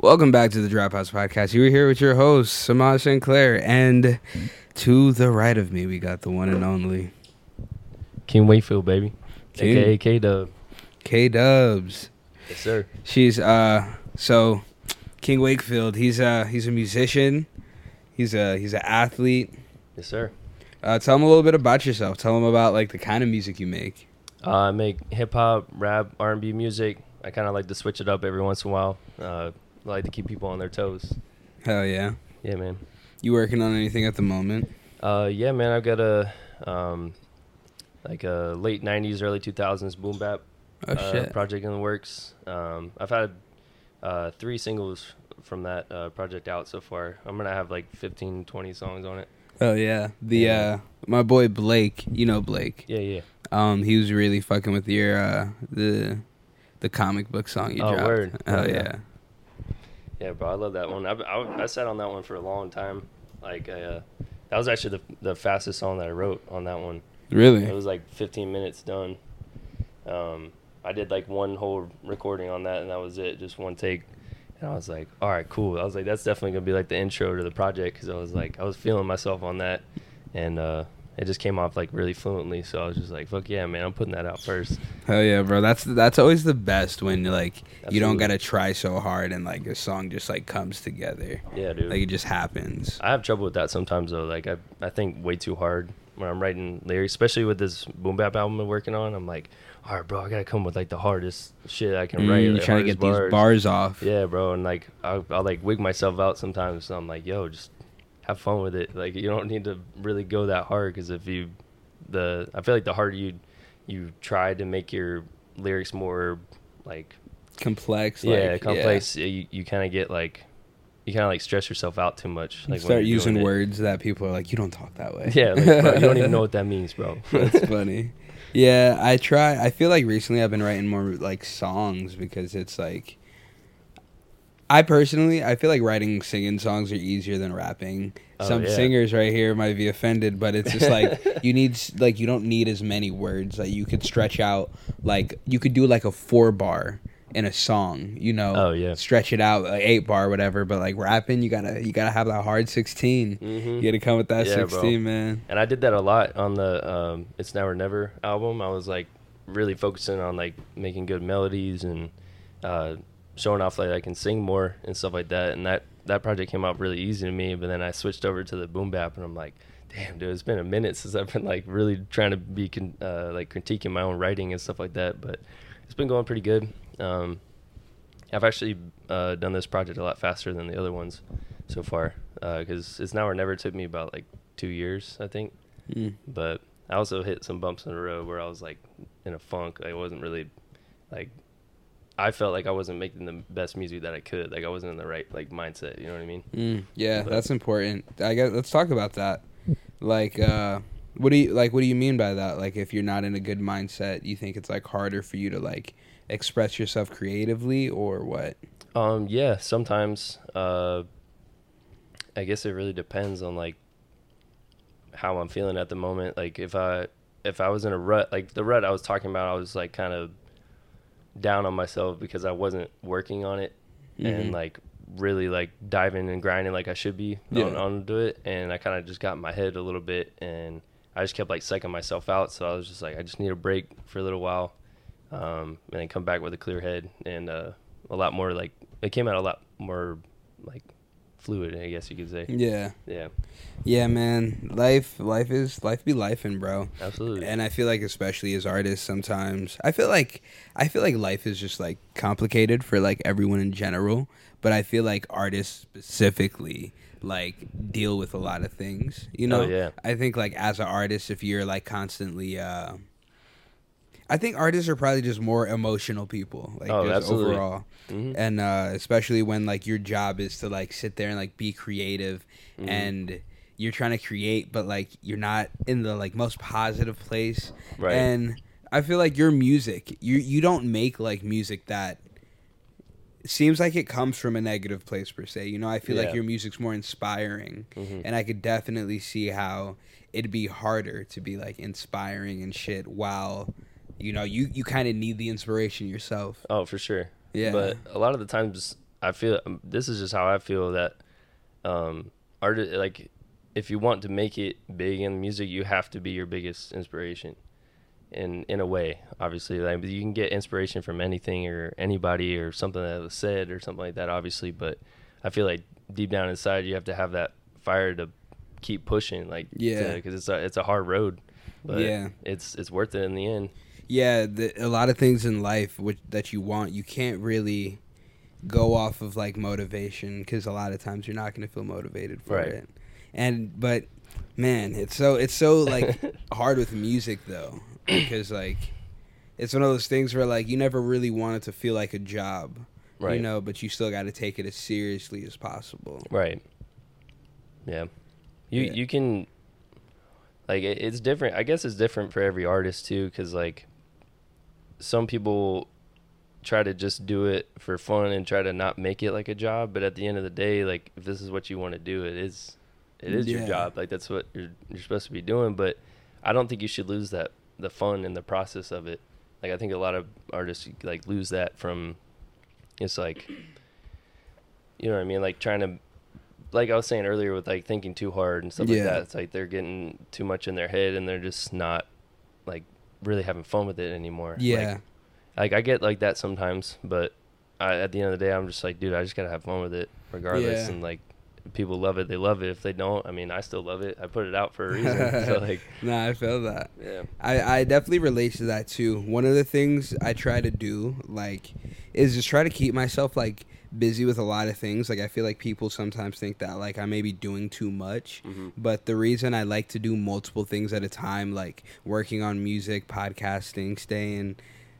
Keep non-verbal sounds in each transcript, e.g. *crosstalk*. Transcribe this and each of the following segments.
Welcome back to the Dropouts Podcast. You are here with your host, Semaj Sinclair, and to the right of me, we got the one and only King Wakefield, baby. King. AKA K Dub. K Dubs. Yes, sir. She's uh so King Wakefield. He's uh he's a musician. He's a he's an athlete. Yes, sir. Uh, tell him a little bit about yourself. Tell him about like the kind of music you make. Uh, I make hip hop, rap, R and B music. I kind of like to switch it up every once in a while. Uh, I like to keep people on their toes. Hell yeah. Yeah, man. You working on anything at the moment? Uh, yeah, man. I've got a um, like a late '90s, early 2000s boom bap Oh uh, shit. project in the works. Um, I've had uh, three singles from that uh, project out so far. I'm gonna have like 15, 20 songs on it. Oh yeah. The Yeah. uh my boy Blake, you know Blake. Yeah, yeah. Um he was really fucking with your uh the the comic book song you Oh, dropped. word. Hell Oh, yeah. yeah. Yeah, bro, I love that one. I, I, I sat on that one for a long time. Like, I, uh, that was actually the the fastest song that I wrote on that one. Really? It was like 15 minutes done. Um, I did like one whole recording on that, and that was it, just one take. And I was like, all right, cool. I was like, that's definitely gonna be like the intro to the project because I was like, I was feeling myself on that, and uh, it just came off like really fluently. So I was just like, fuck yeah, man, I'm putting that out first. Hell yeah, bro. That's that's always the best when like you don't gotta try so hard and like a song just like comes together. Yeah, dude. Like it just happens. I have trouble with that sometimes though. Like I, I think way too hard when I'm writing lyrics, especially with this boom bap album I'm working on. I'm like, all right, bro, I gotta come with like the hardest shit I can Mm, write. you're like, trying to get these bars off. Yeah, bro, and like I'll, I'll like wig myself out sometimes. So I'm like, yo, just have fun with it. Like you don't need to really go that hard because if you, the I feel like the harder you, you try to make your lyrics more like Complex. yeah like, complex, you you kind of get like. You kind of like stress yourself out too much. Like when start you're using it. words that people are like, you don't talk that way. Yeah, like, bro, you don't even know what that *laughs* means, bro. That's funny. Yeah, I try. I feel like recently I've been writing more like songs because it's like. I personally, I feel like writing singing songs are easier than rapping. Oh, Some yeah. singers right here might be offended, but it's just like *laughs* you need like you don't need as many words. Like you could stretch out like you could do like a four bar in a song, you know. Oh, yeah. Stretch it out like eight bar whatever, but like rapping you got to you got to have that hard 16. Mhm. You got to come with that Yeah, bro. 16, man. And I did that a lot on the um, "It's Now or Never" album. I was like really focusing on like making good melodies and uh, showing off like I can sing more and stuff like that. And that that project came out really easy to me. But then I switched over to the boom bap, and I'm like, damn, dude, it's been a minute since I've been like really trying to be con- uh, like critiquing my own writing and stuff like that. But it's been going pretty good. Um, I've actually uh, done this project a lot faster than the other ones so far because it's now or never took me about like two years, I think Mm. but I also hit some bumps in the road where I was like in a funk. I wasn't really like I felt like I wasn't making the best music that I could. Like I wasn't in the right like mindset. You know what I mean? Mm, yeah, But- that's important. I guess let's talk about that. Like, uh, what do you like? What do you mean by that? Like, if you're not in a good mindset, you think it's like harder for you to like express yourself creatively, or what? Um, yeah. Sometimes, uh, I guess it really depends on like how I'm feeling at the moment. Like if I if I was in a rut, like the rut I was talking about, I was like kind of down on myself because I wasn't working on it Mhm. and like really like diving and grinding like I should be Yeah. on, to it. And I kind of just got in my head a little bit and I just kept like psyching myself out. So I was just like, I just need a break for a little while, um, and then come back with a clear head and uh, a lot more like it came out a lot more like fluid, I guess you could say. Yeah, Yeah, yeah, man. Life, life is life be lifing, bro. absolutely. And I feel like, especially as artists, sometimes I feel like I feel like life is just like complicated for like everyone in general. But I feel like artists specifically like deal with a lot of things. You know, Oh, yeah. I think like as an artist, if you're like constantly, uh, I think artists are probably just more emotional people. Like Oh, just absolutely. overall, Mhm. and uh, especially when like your job is to like sit there and like be creative Mhm. and you're trying to create but like you're not in the like most positive place Right. and i feel like your music you you don't make like music that seems like it comes from a negative place per se you know i feel like your music's more inspiring Mhm. and i could definitely see how it'd be harder to be like inspiring and shit while you know you you kind of need the inspiration yourself Oh, for sure. Yeah. But a lot of the times, I feel um, this is just how I feel that um, art like if you want to make it big in music, you have to be your biggest inspiration. In in a way, obviously, like you can get inspiration from anything or anybody or something that was said or something like that, obviously. But I feel like deep down inside, you have to have that fire to keep pushing, like Yeah. because it's a it's a hard road, but Yeah. it's it's worth it in the end. Yeah, the, a lot of things in life which that you want, you can't really go off of like motivation because a lot of times you're not going to feel motivated for Right. it. And but man, it's so it's so like *laughs* hard with music though because like it's one of those things where like you never really want it to feel like a job, Right. you know, but you still got to take it as seriously as possible. Right. Yeah. You Yeah. you can like it, it's different. I guess it's different for every artist too cuz like some people try to just do it for fun and try to not make it like a job, but at the end of the day like if this is what you want to do, it is it is your job. Like that's what you're you're supposed to be doing, but I don't think you should lose that the fun in the process of it. Like I think a lot of artists like lose that from it's like you know what I mean, like trying to like I was saying earlier with like thinking too hard and stuff like that. It's like they're getting too much in their head and they're just not really having fun with it anymore. Yeah. Like, like I get like that sometimes, but I, at the end of the day, I'm just like, dude, I just gotta have fun with it, regardless. Yeah. And like, people love it, they love it. If they don't, I mean, I still love it. I put it out for a reason. *laughs* so like, nah, I feel that. yeah, I, I definitely relate to that too. One of the things I try to do, like, is just try to keep myself like busy with a lot of things. Like I feel like people sometimes think that like I may be doing too much. Mhm. But the reason I like to do multiple things at a time, like working on music, podcasting, staying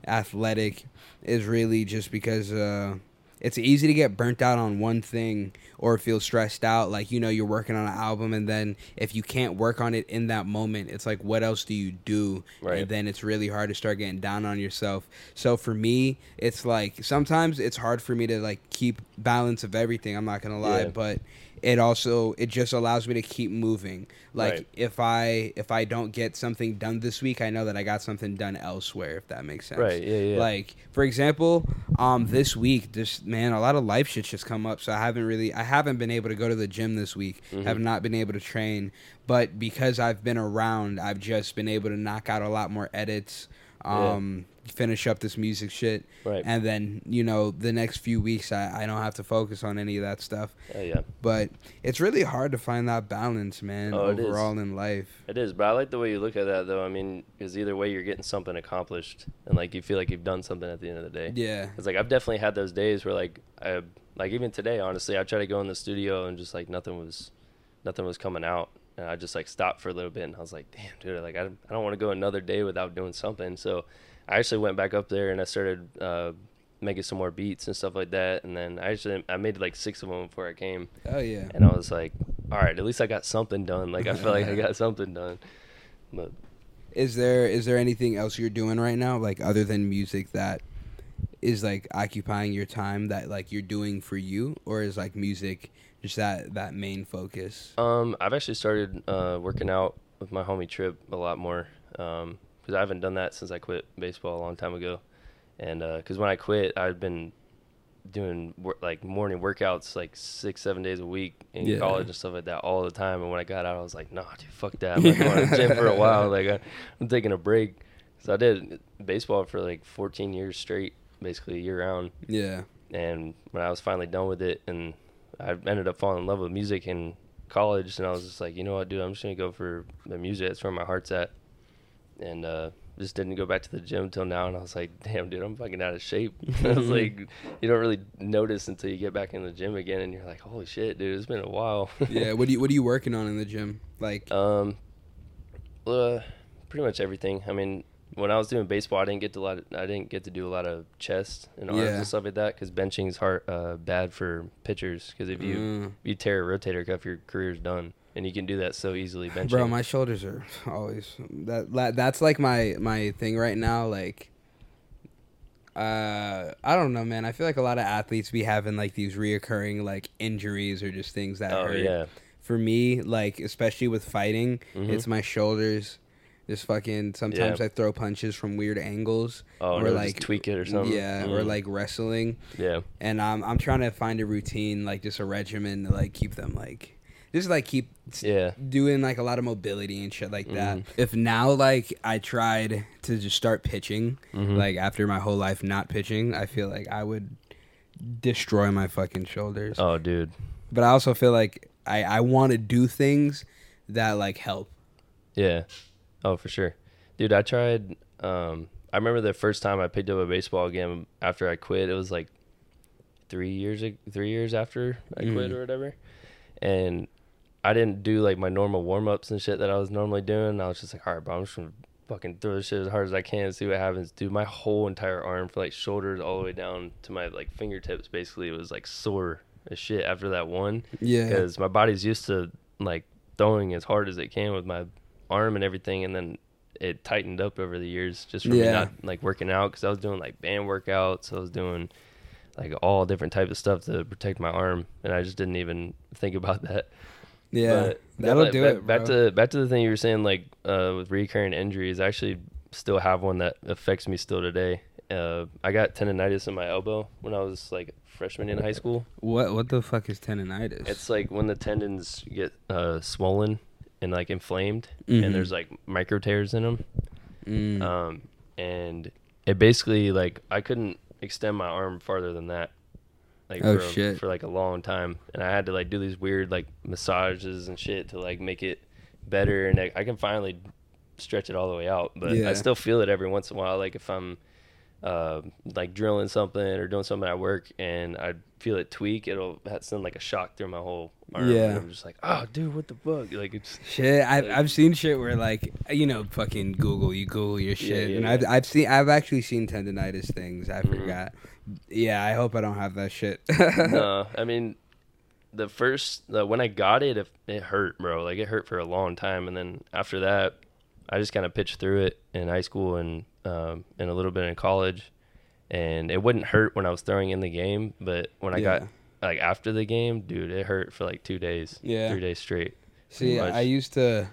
athletic, is really just because uh it's easy to get burnt out on one thing or feel stressed out like you know you're working on an album and then if you can't work on it in that moment it's like what else do you do Right. and then it's really hard to start getting down on yourself so for me it's like sometimes it's hard for me to like keep balance of everything i'm not gonna lie Yeah. but it also it just allows me to keep moving like Right. if i if i don't get something done this week i know that i got something done elsewhere if that makes sense right, yeah, yeah, like for example, um, this week, this man, a lot of life shit's just come up, so I haven't really, I haven't been able to go to the gym this week. Mhm. Have not been able to train, but because I've been around, I've just been able to knock out a lot more edits. Yeah. Finish up this music shit, right, and then you know the next few weeks, I, I don't have to focus on any of that stuff. yeah, yeah. But it's really hard to find that balance, man. Oh, overall in life. It is, but I like the way you look at that, though. I mean, because either way, you're getting something accomplished, and like you feel like you've done something at the end of the day. Yeah. It's like I've definitely had those days where like I like even today, honestly, I tried to go in the studio and just like nothing was, nothing was coming out, and I just like stopped for a little bit, and I was like, damn, dude, like I, I don't want to go another day without doing something. So I actually went back up there and I started uh, making some more beats and stuff like that, and then I actually I made like six of them before I came, Oh yeah. and I was like, all right, at least I got something done. Like I feel like I *laughs* got something done, but. Is there is there anything else you're doing right now, like other than music, that is like occupying your time that like you're doing for you, or is like music just that that main focus? Um, I've actually started uh, working out with my homie Trip a lot more because I haven't done that since I quit baseball a long time ago, and uh, because when I quit, I'd been doing wor- like morning workouts like six seven days a week in Yeah. college and stuff like that all the time. And when I got out, I was like, nah, dude, fuck that. I'm *laughs* not going to the gym for a while. Like I, I'm taking a break. So I did baseball for like 14 years straight, basically year round Yeah. and when I was finally done with it, and I ended up falling in love with music in college, and I was just like, you know what, dude, I'm just gonna go for the music. That's where my heart's at, and uh, just didn't go back to the gym till now. And I was like, damn, dude, I'm fucking out of shape. *laughs* I was like, *laughs* you don't really notice until you get back in the gym again, and you're like, holy shit, dude, it's been a while. *laughs* Yeah. What do you What are you working on in the gym? Like. Um, uh, pretty much everything. I mean, when I was doing baseball, I didn't get to a lot. Of, I didn't get to do a lot of chest and arms Yeah. and stuff like that because benching is hard, uh, bad for pitchers. Because if you Mm. if you tear a rotator cuff, your career's done, and you can do that so easily benching. *sighs* Bro, my shoulders are always that. That's like my my thing right now. Like, uh, I don't know, man. I feel like a lot of athletes be having like these reoccurring like injuries or just things that oh hurt. yeah, For me, like especially with fighting, Mhm. it's my shoulders. Just fucking. Sometimes Yeah. I throw punches from weird angles. Oh, or no, like just tweak it or something. Yeah, or Mm. like wrestling. yeah, And um, I'm trying to find a routine, like just a regimen to like keep them like, just like keep yeah, doing like a lot of mobility and shit like that. Mhm. If now like I tried to just start pitching, Mhm. like after my whole life not pitching, I feel like I would destroy my fucking shoulders. Oh, dude. But I also feel like I I want to do things that like help. Yeah. Oh, for sure. Dude, I tried um I remember the first time I picked up a baseball game after I quit. It was like 3 years 3 years after I quit Mhm. or whatever. And I didn't do like my normal warm-ups and shit that I was normally doing. I was just like, "All right, bro, I'm just to fucking throw this shit as hard as I can and see what happens." Dude, my whole entire arm from like shoulders all the way down to my like fingertips basically it was like sore as shit after that one Yeah. because my body's used to like throwing as hard as it can with my arm and everything, and then it tightened up over the years just from me Yeah. not like working out because I was doing like band workouts, I was doing like all different type of stuff to protect my arm, and I just didn't even think about *laughs* that. Yeah. But- That'll do back, it. Back to back to the thing you were saying, like uh, with recurring injuries. I actually still have one that affects me still today. Uh, I got tendonitis in my elbow when I was like freshman in high school. what what the fuck is tendonitis? It's like when the tendons get uh, swollen and like inflamed, Mhm. and there's like micro tears in them. Mm. Um, and it basically like I couldn't extend my arm farther than that. Like Oh, for, a- shit. for like a long time, and I had to like do these weird like massages and shit to like make it better, and I, I can finally stretch it all the way out. But Yeah. I still feel it every once in a while, like if I'm uh, like drilling something or doing something at work, and I feel it tweak, it'll send like a shock through my whole arm. Yeah. and I'm just like, oh, dude, what the fuck? Like it's *laughs* Shit, I've Like- I've seen shit where like you know fucking Google, you Google your shit, yeah, and yeah. I've I've seen I've actually seen tendonitis things. I Mhm. forgot. Yeah, I hope I don't have that shit. *laughs* no, *laughs* I mean, the first the, when I got it, it, it hurt, bro. Like it hurt for a long time, and then after that, I just kind of pitched through it in high school and um, and a little bit in college, and it wouldn't hurt when I was throwing in the game, but when I got like after the game, dude, it hurt for like two days, Yeah. three days straight. See. I used to.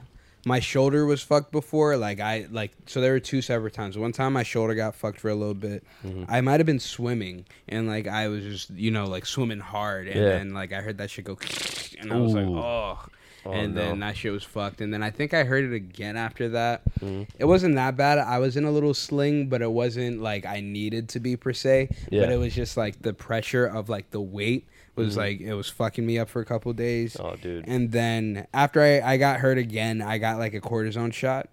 My shoulder was fucked before. Like I like so there were two separate times. One time my shoulder got fucked for a little bit. Mhm. I might have been swimming and like I was just you know like swimming hard and Yeah. then like I heard that shit go *laughs* and I was like oh, Oh, and no. then that shit was fucked and then I think I heard it again after that. Mhm. It wasn't that bad. I was in a little sling, but it wasn't like I needed to be per se. But it was just like the pressure of like the weight was Mhm. like it was fucking me up for a couple days. Oh, dude. And then after I, I got hurt again, I got like a cortisone shot.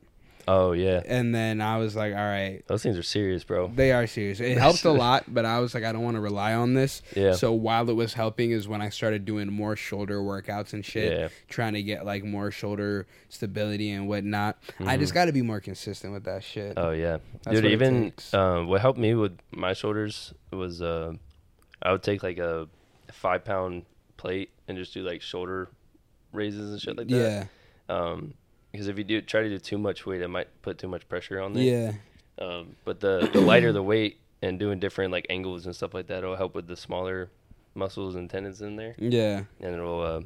Oh yeah, And then I was like, all right, those things are serious, bro. they are serious. It *laughs* helped a lot, but I was like, I don't want to rely on this. Yeah. So while it was helping is when I started doing more shoulder workouts and shit, Yeah. trying to get like more shoulder stability and whatnot. I Mhm. just got to be more consistent with that shit. Oh yeah, That's dude. what Even um, what helped me with my shoulders was uh, I would take like a five pound plate and just do like shoulder raises and shit like that. yeah. Um, because if you do try to do too much weight, it might put too much pressure on there. Yeah. Um, but the the lighter the weight and doing different like angles and stuff like that, it'll help with the smaller muscles and tendons in there, Yeah. and it'll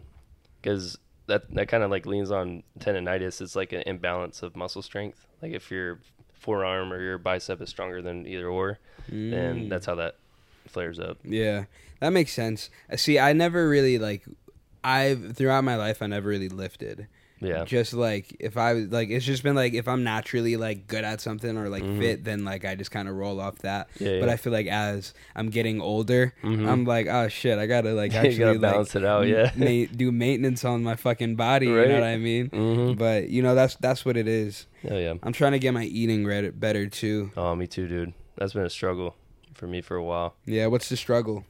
because that that kind of like leans on tendonitis. It's like an imbalance of muscle strength. Like if your forearm or your bicep is stronger than either or, Mm. then that's how that flares up. Yeah, that makes sense. See, I never really like. I've throughout my life, I never really lifted. Yeah. Just like if I like, it's just been like if I'm naturally like good at something or like Mhm. fit, then like I just kind of roll off that. Yeah, But yeah. I feel like as I'm getting older, Mhm. I'm like, oh shit, I gotta like *laughs* You actually gotta like, balance it out, yeah. ma- do maintenance on my fucking body. You know what I mean? Mm-hmm. But you know that's that's what it is. Oh yeah. I'm trying to get my eating red- better too. Oh, me too, dude. That's been a struggle for me for a while. Yeah, what's the struggle?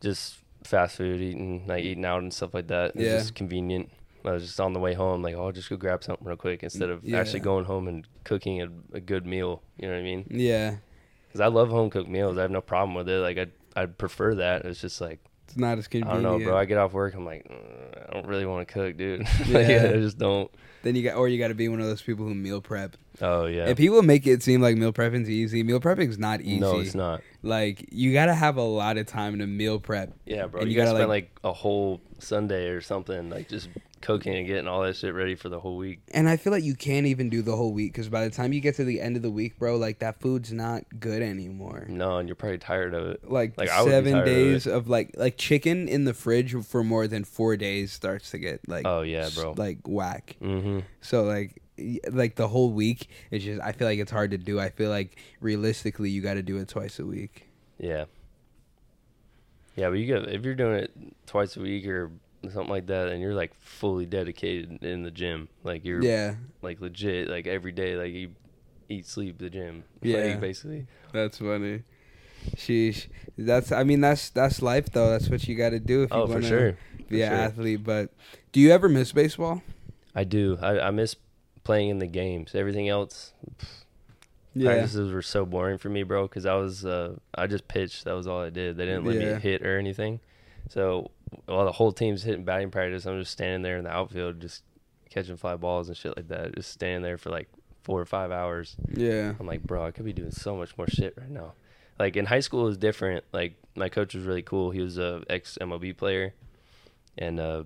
Just fast food eating, like eating out and stuff like that. It's Yeah. just convenient. I was just on the way home, like, oh, I'll just go grab something real quick instead of Yeah. actually going home and cooking a, a good meal. You know what I mean? Yeah, Because I love home cooked meals. I have no problem with it. Like, I I prefer that. It's just like it's not as good. I don't know, bro. I get off work, I'm like, "Uh, I don't really want to cook, dude. *laughs* Yeah. like, I just don't. Then you got, or you got to be one of those people who meal prep. Oh yeah. And people make it seem like meal prepping's easy. Meal prepping's not easy. No, it's not. Like you got to have a lot of time to meal prep. Yeah, bro. And you, you gotta gotta, spend like, a whole Sunday or something, like just cooking and getting all that shit ready for the whole week. And I feel like you can't even do the whole week because by the time you get to the end of the week, bro, like that food's not good anymore. No, and you're probably tired of it. Like, Like, I would be seven tired of days of, like like chicken in the fridge for more than four days starts to get like Oh yeah, bro. like whack. Mm-hmm. So like like the whole week it's just I feel like it's hard to do. I feel like realistically you got to do it twice a week. Yeah. Yeah, but you get if you're doing it twice a week or something like that, and you're like fully dedicated in the gym, like you're Yeah, like legit, like every day, like you eat, sleep, the gym. Yeah. like, basically. that's funny. Sheesh. That's I mean that's that's life though. That's what you got to do if you Oh, want to sure. be an sure. athlete. But do you ever miss baseball? I do. I, I miss playing in the games. Everything else, yeah, practices were so boring for me, bro. Because I was, uh, I just pitched. That was all I did. They didn't let Yeah. me hit or anything. So while the whole team's hitting batting practice, I'm just standing there in the outfield, just catching fly balls and shit like that. Just standing there for like four or five hours. Yeah. I'm like, bro, I could be doing so much more shit right now. Like in high school, it was different. Like my coach was really cool. He was a ex MLB player, and uh,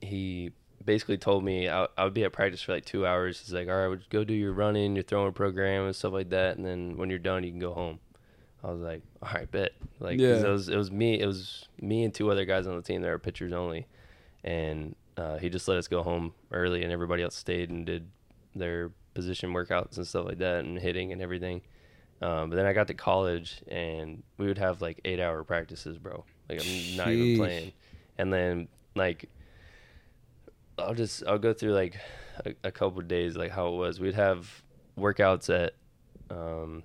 he basically told me I, I would be at practice for like two hours. He's like, all right, well, go do your running, your throwing program, and stuff like that, and then when you're done, you can go home. I was like, *laughs* all right, bet. Like, Yeah. it was it was me, it was me and two other guys on the team that were pitchers only, and uh, he just let us go home early, and everybody else stayed and did their position workouts and stuff like that, and hitting and everything. Um, but then I got to college, and we would have like eight hour practices, bro. Like I'm not even playing, and then like I'll just I'll go through like a, a couple of days like how it was. We'd have workouts at um,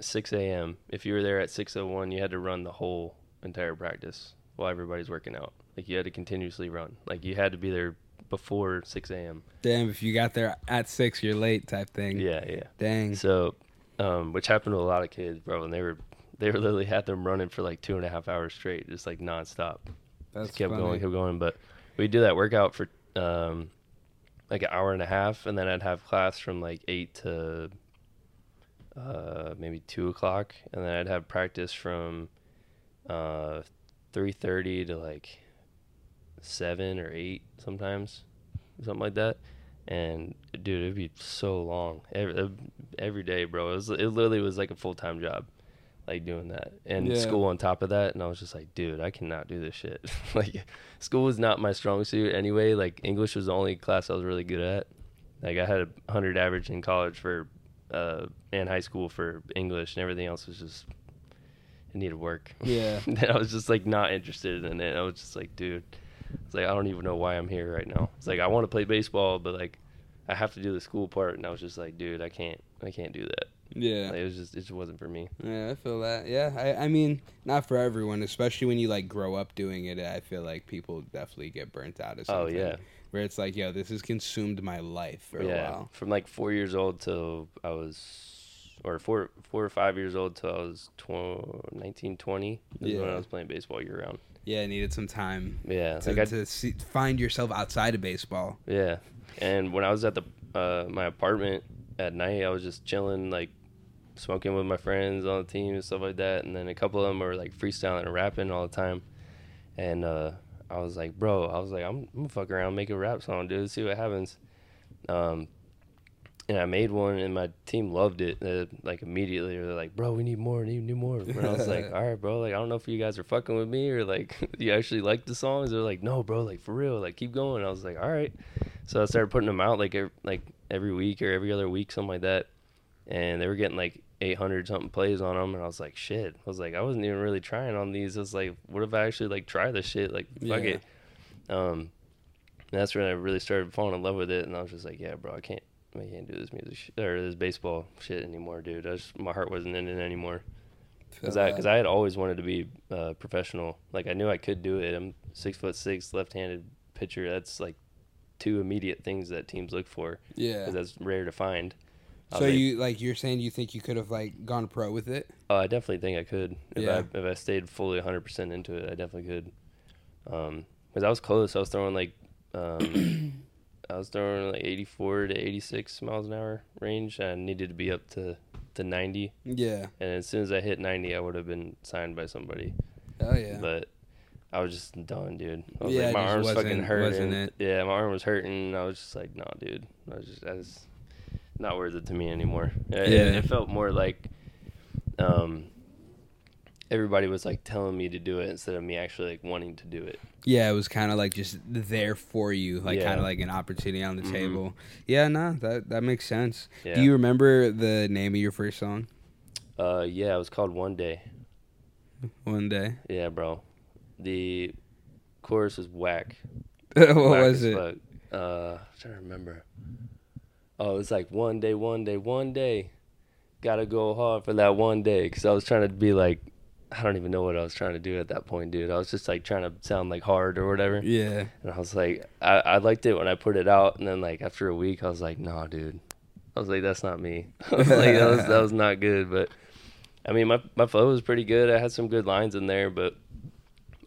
6 a.m. If you were there at 6:01, you had to run the whole entire practice while everybody's working out. Like you had to continuously run. Like you had to be there before 6 a.m. Damn, if you got there at six, you're late type thing. Yeah, yeah. Dang. So, um, which happened to a lot of kids, bro, and they were they were literally had them running for like two and a half hours straight, just like nonstop. That's just kept funny. going, kept going. But we do that workout for um, like an hour and a half, and then I'd have class from like eight to uh, maybe two o'clock, and then I'd have practice from uh, three thirty to like seven or eight sometimes, something like that. And dude, it'd be so long every every day, bro. It was it literally was like a full time job, like doing that and Yeah. school on top of that. And I was just like, dude, I cannot do this shit. *laughs* like, school was not my strong suit anyway. Like English was the only class I was really good at. Like I had a hundred average in college for uh and high school for English, and everything else was just it needed work. Yeah. *laughs* and I was just like not interested in it. I was just like, dude, it's like I don't even know why I'm here right now. It's like I want to play baseball, but like I have to do the school part, and I was just like, dude, I can't, I can't do that. Yeah. Like, it was just, it just wasn't for me. Yeah, I feel that. Yeah, I, I mean, not for everyone, especially when you like grow up doing it. I feel like people definitely get burnt out. Of Oh something, yeah, where it's like, yo, this has consumed my life for a while. From like four years old till I was, or four, four or five years old till I was tw- 19, 20 is when I was playing baseball year round. Yeah, I needed some time Yeah, to, like I, to see, find yourself outside of baseball. Yeah, and when I was at the uh, my apartment at night, I was just chilling, like smoking with my friends on the team and stuff like that. And then a couple of them were like freestyling and rapping all the time. And uh, I was like, bro, I was like, I'm, I'm gonna fuck around, make a rap song, dude, see what happens. Um, and I made one, and my team loved it. Uh, like immediately, they're like, "Bro, we need more, need, need more." And I was like, *laughs* "All right, bro. Like, I don't know if you guys are fucking with me or like *laughs* you actually like the songs." They're like, "No, bro. Like for real. Like keep going." I was like, "All right." So I started putting them out like every, like every week or every other week, something like that. And they were getting like 800 something plays on them, and I was like, "Shit." I was like, I wasn't even really trying on these. I was like, "What if I actually like try this shit? Like fuck Yeah. it." Um, that's when I really started falling in love with it, and I was just like, "Yeah, bro, I can't." I can't do this music sh- or this baseball shit anymore, dude. I just, my heart wasn't in it anymore. Because I, cause I had always wanted to be uh, professional. Like I knew I could do it. I'm six foot six, left-handed pitcher. That's like two immediate things that teams look for. yeah. Because that's rare to find. So like, you like you're saying you think you could have like gone pro with it? Oh, I definitely think I could. If Yeah. I if I stayed fully 100 percent into it, I definitely could. Um, because I was close. I was throwing like, um, I was throwing like 84 to 86 miles an hour range. I needed to be up to to 90, Yeah. and as soon as I hit 90, I would have been signed by somebody. Oh, yeah. But I was just done, dude. I was Yeah, like, my it just arm's fucking hurting. wasn't it? Yeah, my arm was hurting. I was just like, no, dude. I was just, I was not worth it to me anymore. It, it- Yeah. it felt more like, um, everybody was like telling me to do it instead of me actually like wanting to do it. Yeah, it was kind of like just there for you, like Yeah. kind of like an opportunity on the Mhm. table. Yeah, no, that that makes sense. Yeah. Do you remember the name of your first song? Uh, yeah, it was called One Day. One day. Yeah, bro. The chorus was whack. *laughs* what Whack was it? fuck. Uh, I'm trying to remember. Oh, it's like one day, one day, one day. Gotta go hard for that one day. Because I was trying to be like, I don't even know what I was trying to do at that point, dude. I was just like trying to sound like hard or whatever. Yeah. And I was like, I, I liked it when I put it out. And then, like, after a week, I was like, nah, dude. I was like, that's not me. *laughs* I was like, that was, that was not good. But, I mean, my, my flow was pretty good. I had some good lines in there. But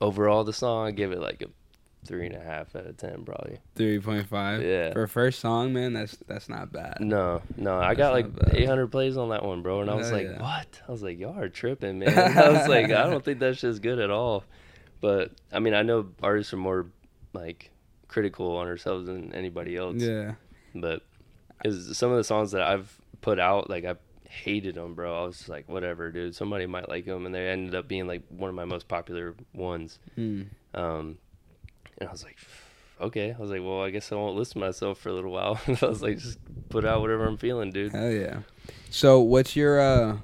overall, the song, I give it like a three and a half out of 10, probably. Three point five. Yeah. For a first song, man, that's that's not bad. No, no, I That's got like 800 plays on that one, bro, and I was Hell like, yeah. "What?" I was like, "Y'all are tripping, man." *laughs* I was like, "I don't think that shit's good at all." But I mean, I know artists are more like critical on ourselves than anybody else. Yeah. But is some of the songs that I've put out, like I hated them, bro. I was just like, "Whatever, dude. Somebody might like them," and they ended up being like one of my most popular ones. Mm. Um, and I was like, okay. I was like, well, I guess I won't listen to myself for a little while. *laughs* I was like, just put out whatever I'm feeling, dude. Hell yeah. So what's your uh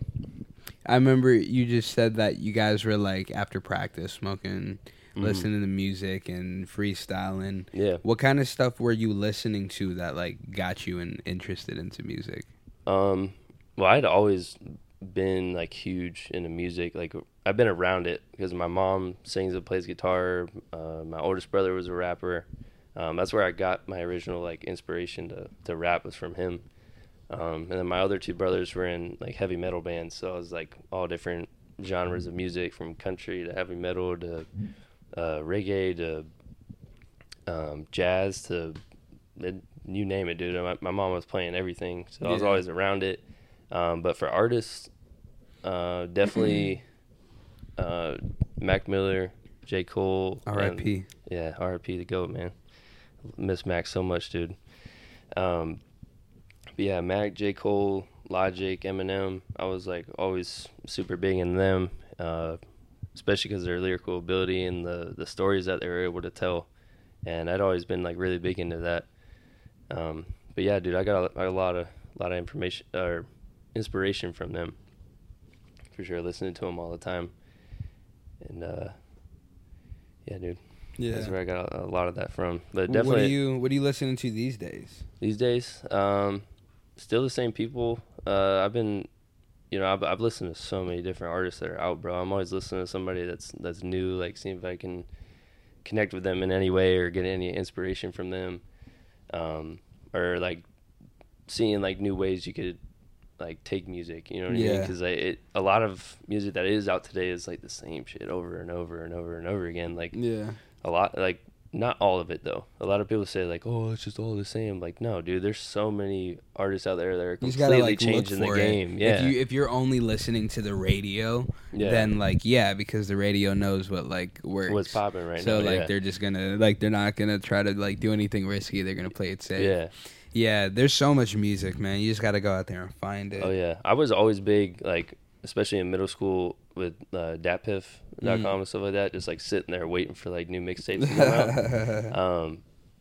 I remember you just said that you guys were like after practice smoking, Mhm. listening to music and freestyling. Yeah. What kind of stuff were you listening to that like got you in, interested into music? Um, well, I'd always been like huge into music. Like I've been around it because my mom sings and plays guitar. Uh, my oldest brother was a rapper. Um, that's where I got my original like inspiration to to rap was from him. Um, and then my other two brothers were in like heavy metal bands, so I was like all different genres of music from country to heavy metal to uh, reggae to um, jazz to you name it, dude. My, my mom was playing everything, so I was always around it. Um, but for artists, uh, definitely *clears throat* uh, Mac Miller, J. Cole, R.I.P. yeah, R.I.P. the goat, man. Miss Mac so much, dude. Um, but yeah, Mac, J. Cole, Logic, Eminem. I was like always super big in them, uh, especially because their lyrical ability and the the stories that they were able to tell. And I'd always been like really big into that. Um, but yeah, dude, I got a, a lot of lot of information or inspiration from them. For sure, listening to them all the time. And uh, yeah, dude. Yeah. That's where I got a, a lot of that from. But What definitely are you what are you listening to these days? these days, um, still the same people. Uh, I've been, you know, I've, I've listened to so many different artists that are out, bro. I'm always listening to somebody that's that's new, like seeing if I can connect with them in any way or get any inspiration from them, um, or like seeing like new ways you could like take music. You know what I mean? Yeah. Because it a lot of music that is out today is like the same shit over and over and over and over again. Like Yeah. a lot like not all of it though a lot of people say like oh it's just all the same like no dude there's so many artists out there that are just gotta completely like changing the for game it. yeah If you if you're only listening to the radio, yeah then like yeah, because the radio knows what like works. what's popping right so now So like yeah. they're just gonna like they're not gonna try to like do anything risky. They're gonna play it safe. yeah Yeah, there's so much music, man. You just got to go out there and find it. oh yeah i was always big like especially in middle school with uh, datpiff.com Mm. and stuff like that just like sitting there waiting for like new mixtapes to come out *laughs* um,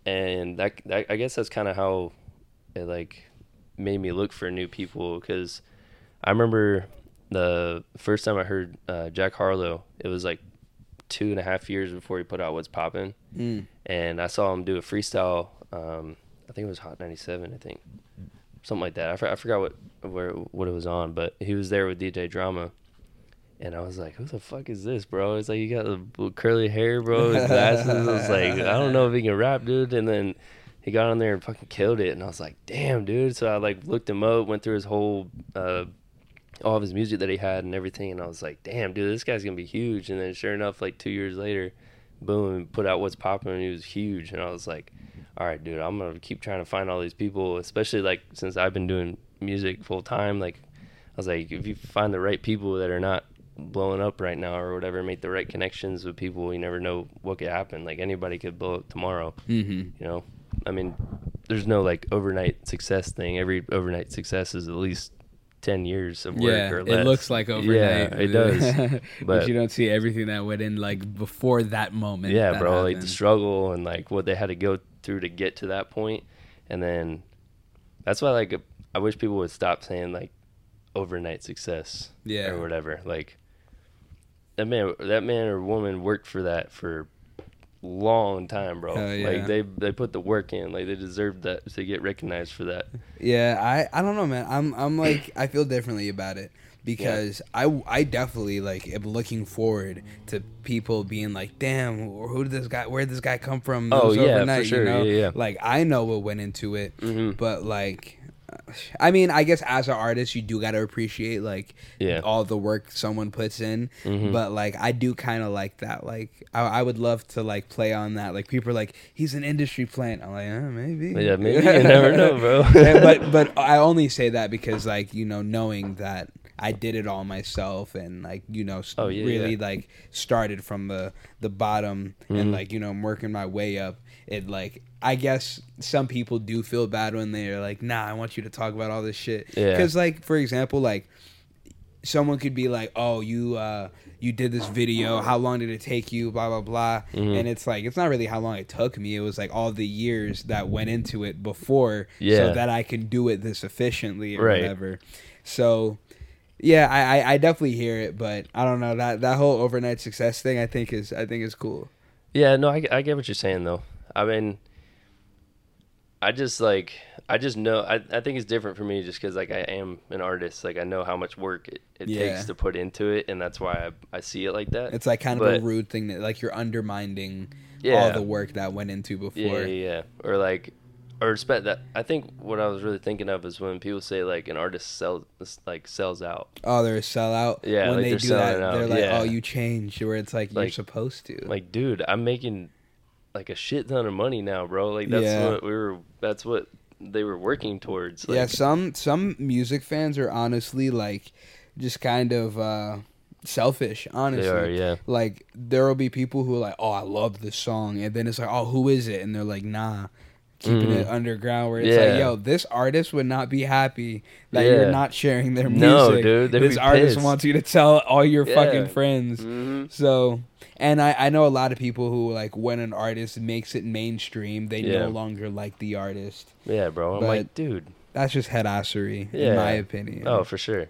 and that, that I guess that's kind of how it like made me look for new people because I remember the first time I heard uh, Jack Harlow, it was like two and a half years before he put out What's Poppin', Mm. and I saw him do a freestyle. Um, I think it was Hot 97, I think, something like that. I, for, I forgot what where what it was on, but he was there with DJ Drama. And I was like, "Who the fuck is this, bro?" It's like you got the curly hair, bro, glasses. I was like, "I don't know if he can rap, dude." And then he got on there and fucking killed it. And I was like, "Damn, dude!" So I like looked him up, went through his whole, uh, all of his music that he had and everything, and I was like, "Damn, dude, this guy's gonna be huge." And then sure enough, like two years later, boom, put out what's popping, and he was huge. And I was like, "All right, dude, I'm gonna keep trying to find all these people, especially like since I've been doing music full time. Like, I was like, if you find the right people that are not blowing up right now or whatever, make the right connections with people. You never know what could happen. Like anybody could blow up tomorrow. Mm-hmm. You know, I mean, there's no like overnight success thing. Every overnight success is at least ten years of work Yeah, or less. it looks like overnight. Yeah, it does. *laughs* but, But- you don't see everything that went in like before that moment. yeah, that bro. Like the struggle and like what they had to go through to get to that point, and then that's why like I wish people would stop saying like overnight success. Yeah. or whatever. Like that man, that man or woman worked for that for long time, bro. Yeah. Like they they put the work in. Like they deserve that to get recognized for that. Yeah, I I don't know, man. I'm I'm *clears throat* like I feel differently about it because I I definitely like am looking forward to people being like, damn, who did this guy? Where did this guy come from? Oh, yeah, for sure. You know? Yeah, yeah. Like I know what went into it, Mhm. but like. I mean, I guess as an artist, you do got to appreciate like Yeah. all the work someone puts in. Mhm. But like, I do kind of like that. Like, I, I would love to like play on that. Like, people are like, "He's an industry plant." I'm like, eh, maybe. Yeah, maybe you never know, bro. *laughs* But *laughs* but I only say that because like you know knowing that I did it all myself and like you know Oh, yeah, really yeah. like started from the the bottom and Mhm. like you know I'm working my way up. It like I guess some people do feel bad when they're like, nah, I want you to talk about all this shit. Yeah. Because like for example, like someone could be like, oh, you uh you did this video. How long did it take you? Blah blah blah. Mhm. And it's like it's not really how long it took me. It was like all the years that went into it before, Yeah. so that I can do it this efficiently or Right. whatever. So. Yeah, I, I, I definitely hear it, but I don't know that that whole overnight success thing. I think is I think is cool. Yeah, no, I, I get what you're saying though. I mean, I just like I just know I, I think it's different for me just because like I am an artist. Like I know how much work it, it Yeah. takes to put into it, and that's why I, I see it like that. It's like kind of a rude thing that like you're undermining all the work that went into before. yeah, yeah, or like or respect that. I think what I was really thinking of is when people say like an artist sells like sells out. Oh, they're a sellout. Yeah, when like they do that, out, they're like, oh, yeah. "Oh, you changed." Where it's like, you're supposed to. Like, dude, I'm making like a shit ton of money now, bro. Like that's Yeah. what we were. That's what they were working towards. Like, yeah, some some music fans are honestly like just kind of uh selfish. Honestly, they are. Yeah. like there will be people who are like, "Oh, I love this song," and then it's like, "Oh, who is it?" And they're like, "Nah." Keeping Mhm. it underground, where it's Yeah. like, yo, this artist would not be happy that Yeah. you're not sharing their music. No, dude, this artist pissed. wants you to tell all your Yeah. fucking friends. hmm So, and I, I know a lot of people who like when an artist makes it mainstream, they no longer like the artist. Yeah, bro. I'm But- like, dude. That's just headassery, in my opinion. Oh, for sure.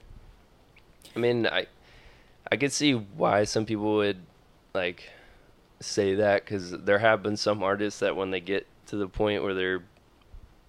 I mean, I I could see why some people would like say that because there have been some artists that when they get to the point where they're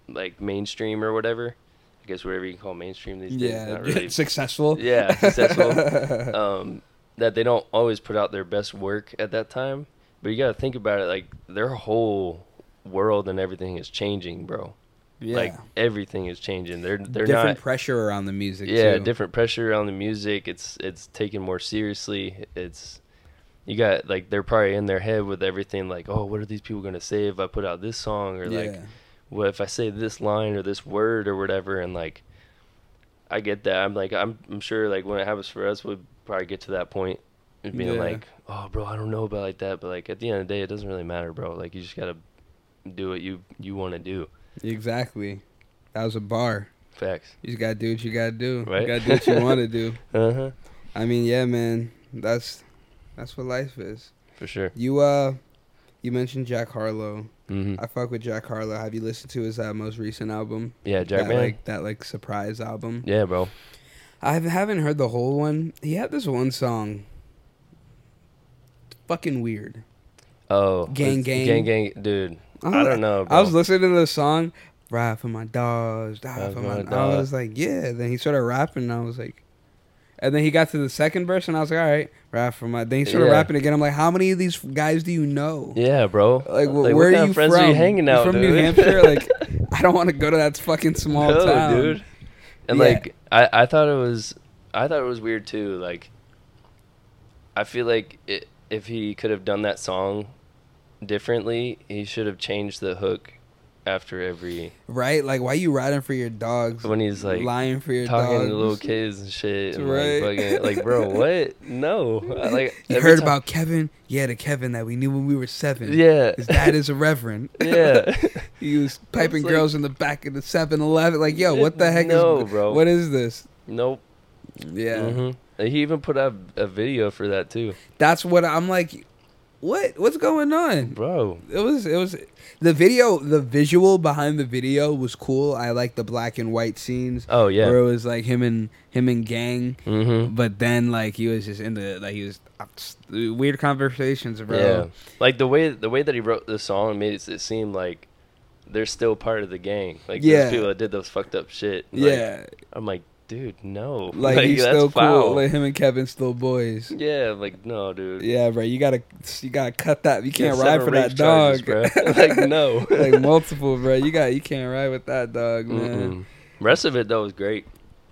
like mainstream or whatever, I guess whatever you call mainstream these days, yeah, really. *laughs* successful. *laughs* Yeah, successful. *laughs* um, that they don't always put out their best work at that time. But you got to think about it, like their whole world and everything is changing, bro. yeah, Like everything is changing. They're they're different not pressure around the music. yeah too. different pressure on the music it's it's taken more seriously it's you got like they're probably in their head with everything like oh what are these people going to say if i put out this song or like what if i say this line or this word or whatever and like i get that i'm like i'm, I'm sure like when it happens for us we'd probably get to that point and being Yeah. like oh bro i don't know about like that but like at the end of the day it doesn't really matter bro like you just gotta do what you you want to do exactly. That was a bar. facts You just gotta do what you gotta do. Right. You gotta do what you want to do. *laughs* uh-huh I mean, yeah, man. That's that's what life is. for sure You uh, you mentioned Jack Harlow. hmm I fuck with Jack Harlow. Have you listened to his uh, most recent album? yeah jack that, man like that like surprise album. yeah bro I haven't heard the whole one. He had this one song. Fucking weird. Oh, Gang, gang. gang, gang, dude. I I don't know. Bro. I was listening to the song, "Ride for my dogs, die for my." my I was like, "Yeah." Then he started rapping, and I was like, and then he got to the second verse, and I was like, "All right, rap for my." Then he started Yeah. rapping again. I'm like, "How many of these guys do you know?" Yeah, bro. Like, wh- what where are you friends from? are you hanging out, from New? Hampshire? *laughs* Like, I don't want to go to that fucking small no, town, dude. And Yeah. like, I, I thought it was, I thought it was weird too. Like, I feel like it, if he could have done that song differently, he should have changed the hook after every right? Like, why you riding for your dogs? when he's like lying for your talking dogs. to little kids and shit. And Right. like, like, bro, *laughs* what? No. Like, You heard time- about Kevin? Yeah, the Kevin that we knew when we were seven. Yeah. His dad is a reverend. *laughs* Yeah. *laughs* he was piping like- girls in the back of the 7 Eleven. Like, yo, what the heck No, is bro. What is this? nope. Yeah. hmm He even put out a video for that too, That's what I'm like. What? What's going on? bro. It was it was the video the visual behind the video was cool. I like the black and white scenes. Oh yeah. Where it was like him and him and gang. Mm-hmm. But then like he was just in the like he was weird conversations, bro. Yeah. Like the way the way that he wrote the song made it, it seem like they're still part of the gang. Like Yeah. those people that did those fucked up shit. Like, Yeah. I'm like, dude, no. *laughs* Like, he's that's still foul. cool. Like him and Kevin still boys. yeah, like no, dude. Yeah, bro. You gotta you gotta cut that. You can't Get ride for that dog, charges, bro. *laughs* like no. *laughs* like multiple, bro. You got you can't ride with that dog, man. Mm-mm. Rest of it though was great.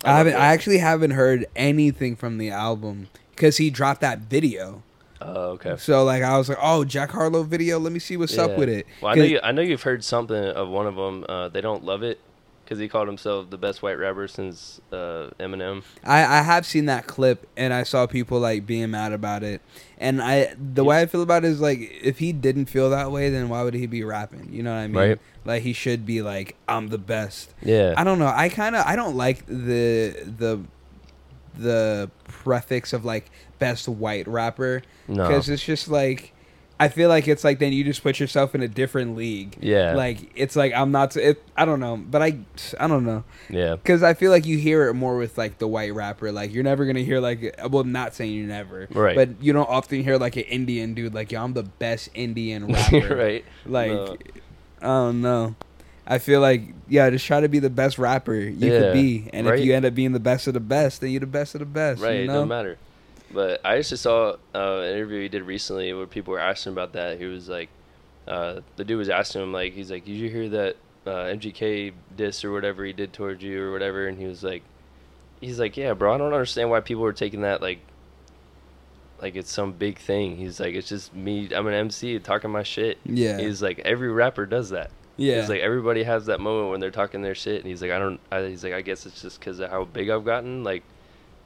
I haven't. love I actually haven't heard anything from the album because he dropped that video. Oh, okay. So like I was like, oh, Jack Harlow video. Let me see what's up with it. Well, I know you. I know you've heard something of one of them. Uh, they don't love it because he called himself the best white rapper since uh, Eminem. I, I have seen that clip and I saw people like being mad about it. And I the way I feel about it is like if he didn't feel that way, then why would he be rapping? You know what I mean? Right. Like he should be like, I'm the best. Yeah. I don't know. I kind of I don't like the the the prefix of like best white rapper no. because it's just like I feel like it's like then you just put yourself in a different league. Yeah. Like it's like I'm not. To, It, I don't know, but I I don't know yeah. because I feel like you hear it more with like the white rapper. Like you're never gonna hear like well, I'm not saying you never, Right. But you don't often hear like an Indian dude like yo, I'm the best Indian *laughs* rapper. right. Like No. I don't know. I feel like yeah, just try to be the best rapper you Yeah, could be, and right. if you end up being the best of the best, then you're the best of the best. Right. You It know? doesn't matter. But I actually saw uh, an interview he did recently where people were asking about that. He was like, uh, the dude was asking him like, he's like, did you hear that uh, MGK diss or whatever he did towards you or whatever? And he was like, he's like, yeah, bro, I don't understand why people are taking that like. Like it's some big thing. He's like, it's just me. I'm an MC talking my shit. Yeah. He's like, every rapper does that. Yeah. He's like everybody has that moment when they're talking their shit, and he's like, I don't. I, he's like, I guess it's just because of how big I've gotten. Like,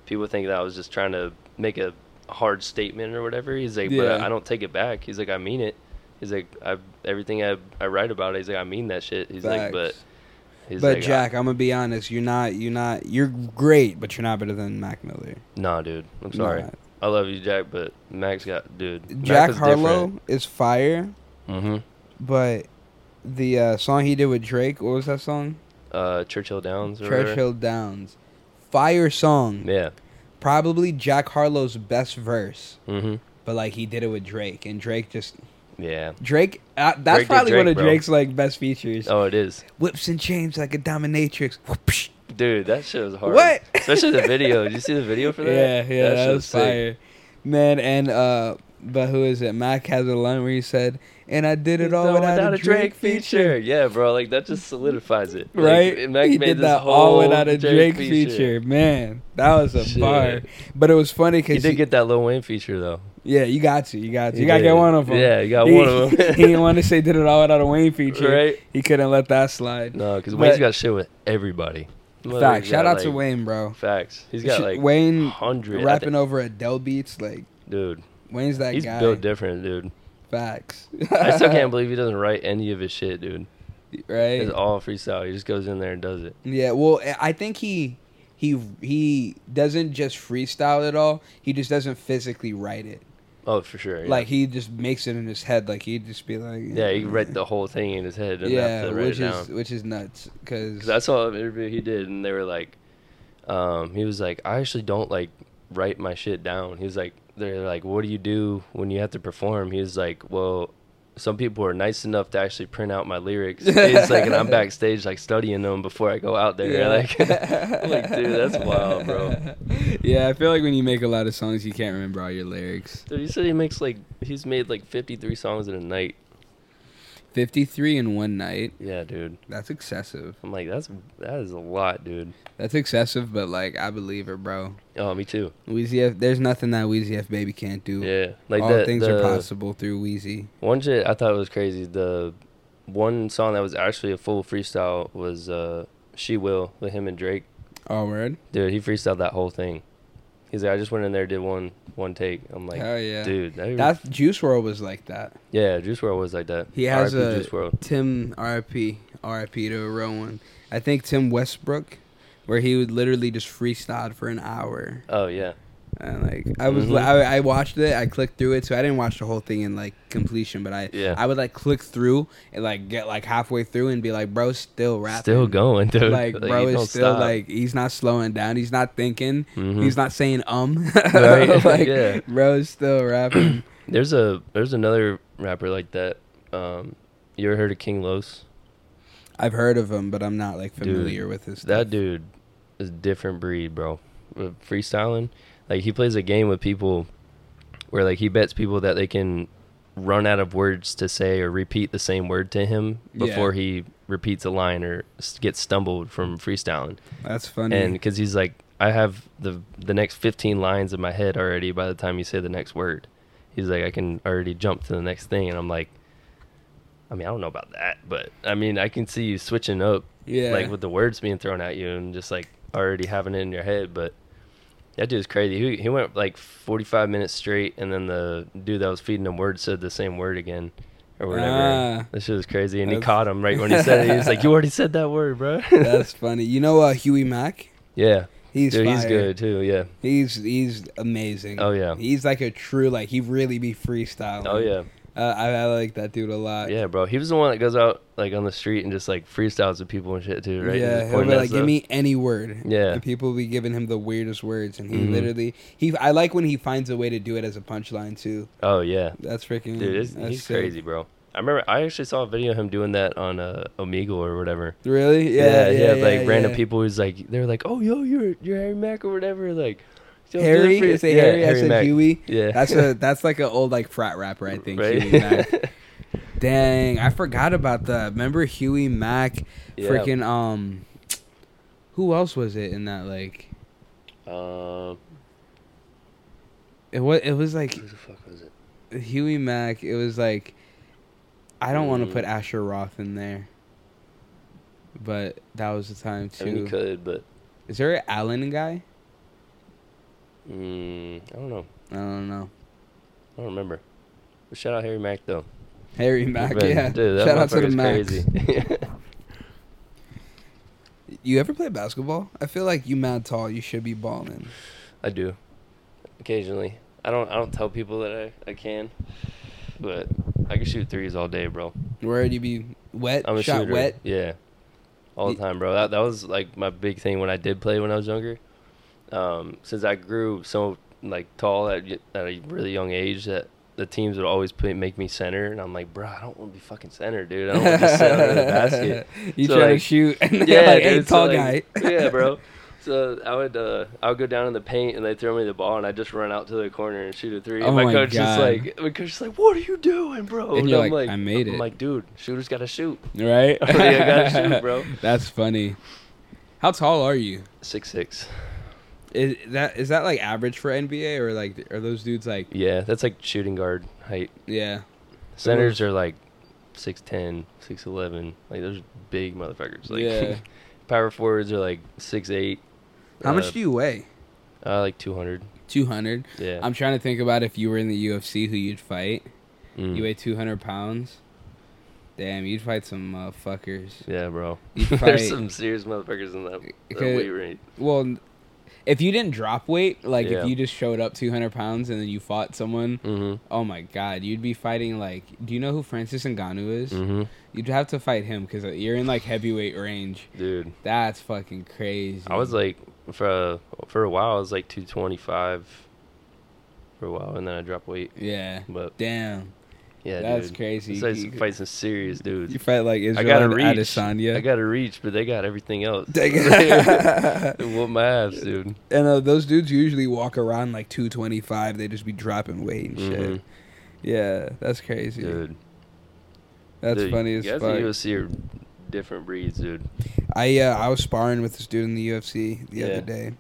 people think that I was just trying to make a hard statement or whatever. He's like, but Yeah. I, I don't take it back. He's like, I mean it. He's like, I everything I I write about. It, he's like, I mean that shit. He's like, but he's but like, Jack, I'm gonna be honest. You're not. You're not. You're great, but you're not better than Mac Miller. Nah, dude. I'm sorry. I love you, Jack, but Max got dude. Jack was Harlow is fire, Mm-hmm. but the uh, song he did with Drake, what was that song? Uh, Churchill Downs. Or whatever. Churchill Downs. Fire song. Yeah. Probably Jack Harlow's best verse, Mm-hmm. but like he did it with Drake, and Drake just Yeah. Drake. Uh, that's Drake probably one of bro. Drake's like best features. Oh, it is. Whips and chains like a dominatrix. Whoopsh. Dude, that shit was hard. What? Especially the video. Did you see the video for that? Yeah, yeah, that, shit was sick. fire, man. And uh, but who is it? Mac has a line where he said, "And I did it all No, without, a Drake, feature." Yeah, bro, like that just solidifies it. Like, Right, Mac he made did this that all whole without a Drake, feature. Man, that was a Shit. bar. But it was funny because He because did get that Lil Wayne feature though. yeah, you got to, you got to, He you got to get one of them. Yeah, you got he, one of them. *laughs* he didn't want to say did it all without a Wayne feature. Right? He couldn't let that slide. No, because Wayne's got shit with everybody. Facts. Shout out to Wayne, bro. Facts. He's got like Wayne hundred rapping over Adele beats. Like Dude, Wayne's that he's guy. built different, dude. Facts. I still can't *laughs* believe he doesn't write any of his shit, dude. right. It's all freestyle. He just goes in there and does it. Yeah, well, I think he he he doesn't just freestyle it all. He just doesn't physically write it. Oh, for sure. Yeah. Like he just makes it in his head. Like he'd just be like, yeah, he read the whole thing in his head and yeah, to write which it is which is nuts. Because Because I saw an interview he did, and they were like, um, he was like, I actually don't like write my shit down. He was like, they're like, what do you do when you have to perform? He was like, well, some people are nice enough to actually print out my lyrics. *laughs* He's like, and I'm backstage like studying them before I go out there. Like, *laughs* like, dude, that's *laughs* wild, bro. Yeah, I feel like when you make a lot of songs, you can't remember all your lyrics. Dude, he said he makes like he's made like 53 songs in a night. Fifty three in one night. Yeah, dude. That's excessive. I'm like, that's that is a lot, dude. That's excessive, but like I believe it, bro. Oh, me too. Weezy F, there's nothing that Weezy F baby can't do. Yeah, like all the, things the, are possible through Weezy. One shit I thought was crazy. The one song that was actually a full freestyle was uh, "She Will" with him and Drake. Oh, word. Dude, he freestyled that whole thing. He's like, I just went in there, did one one take. I'm like, Hell yeah. dude, that, That Juice WRLD was like that. yeah, Juice WRLD was like that. He has RIP a Juice WRLD. Tim RIP RIP to Rowan. I think Tim Westwood, where he would literally just freestyle for an hour. Oh yeah, And like I was, Mhm. I, I watched it. I clicked through it, so I didn't watch the whole thing in like completion. But I, Yeah. I would like click through and like get like halfway through and be like, bro, still rapping, still going, dude. Like, bro is still stop. like he's not slowing down. He's not thinking. Mhm. He's not saying um. *laughs* Right, *laughs* like, yeah. bro is still rapping. *clears throat* There's a there's another rapper like that. Um, you ever heard of King Los? I've heard of him, but I'm not like Dude, familiar with his. That stuff. dude is different breed, bro. Freestyling, like he plays a game with people where like he bets people that they can run out of words to say or repeat the same word to him Yeah. before he repeats a line or gets stumbled from freestyling. That's funny. And because he's like, I have the the next 15 lines in my head already by the time you say the next word. He's like, I can already jump to the next thing, and I'm like, I mean, I don't know about that, but I mean, I can see you switching up yeah, like with the words being thrown at you and just like already having it in your head. But that dude's crazy. He he went like 45 minutes straight, and then the dude that was feeding him words said the same word again or whatever. Ah. That shit was crazy, and he caught him right when he said it. He was like, *laughs* "You already said that word, bro." that's *laughs* funny. You know, uh, Huey Mack. yeah, He's dude, he's good too. Yeah. He's he's amazing. Oh, yeah. He's like a true like he really be freestyling. Oh yeah, Uh, I, I like that dude a lot. yeah, bro. He was the one that goes out like on the street and just like freestyles with people and shit too, right? Yeah, he'll be like, give me any word. Yeah. and people be giving him the weirdest words, and he Mhm. literally he. I like when he finds a way to do it as a punchline too. Oh yeah, That's freaking. dude, it's, that's he's sick. crazy, bro. I remember I actually saw a video of him doing that on uh, Omegle or whatever. Really? Yeah, yeah, had yeah, like random yeah. people who's like they're like, oh yo, you're you're Harry Mack or whatever, like Harry, is it yeah, Harry? I said Mack. Huey. Yeah, That's a that's like an old like frat rapper, I think. right. *laughs* Dang, I forgot about that. Remember Huey Mack? Yeah. Freaking um, who else was it in that? Like um, it was it was like who the fuck was it? Huey Mack. It was like I don't want to Mm. put Asher Roth in there, but that was the time I mean, you too. could, but Is there an Allen guy? Mm, I don't know. I don't know. I don't remember. But shout out Harry Mack though. Harry Mack, But, yeah. dude, Shout out to the Mack. *laughs* You ever play basketball? I feel like you mad tall. You should be balling. I do, occasionally. I don't. I don't tell people that I, I can, but I can shoot threes all day, bro. Where would you be wet? I'm a Shot shooter. wet. Yeah, all the time, bro. That that was like my big thing when I did play when I was younger. Um, since I grew so like tall at, at a really young age, that the teams would always put, make me center, and I'm like, bro, I don't want to be fucking center, dude. I don't want to just sit under the basket. You So, try to shoot, and Yeah, yeah, like, hey, dude, so, tall like, guy. yeah, *laughs* bro. So I would uh, I would go down in the paint and they throw me the ball and I just run out to the corner and shoot a three. Oh and my, my coach God. is like, my coach is like, what are you doing, bro? And you're I'm like, "I made I'm it." like, dude, shooters gotta shoot. *laughs* right? *laughs* I gotta shoot, bro. That's funny. How tall are you? Six six. Is that is that like average for NBA or like are those dudes like Yeah, that's like shooting guard height. yeah? Centers are like 6'10", 6'11". Like those are big motherfuckers. Like Yeah. *laughs* power forwards are like six eight. How much do you weigh? Uh, like two hundred. Two hundred. Yeah. I'm trying to think about if you were in the UFC, who you'd fight. Mm. You weigh two hundred pounds. Damn, you'd fight some uh, fuckers. Yeah, bro. You'd *laughs* There's some serious motherfuckers in that, that weight range. well, if you didn't drop weight, like Yeah. if you just showed up two hundred pounds and then you fought someone, Mm-hmm. oh my god, you'd be fighting like. Do you know who Francis Ngannou is? Mm-hmm. You'd have to fight him because you're in like heavyweight range. Dude, That's fucking crazy. I was like for a, for a while I was like 225 for a while and then I dropped weight. yeah. But Damn. Yeah, That's dude. crazy. I You- fight some serious dudes. You fight like Israel I got to and reach. Adesanya. I got to reach, but they got everything else. They *laughs* got- whoop my ass, dude. and uh, those dudes usually walk around like 225. They just be dropping weight and shit. Mhm. Yeah, that's crazy. Dude, That's Dude, funny as guys fuck. in UFC are different breeds, dude. I uh, I was sparring with this dude in the UFC the Yeah. other day,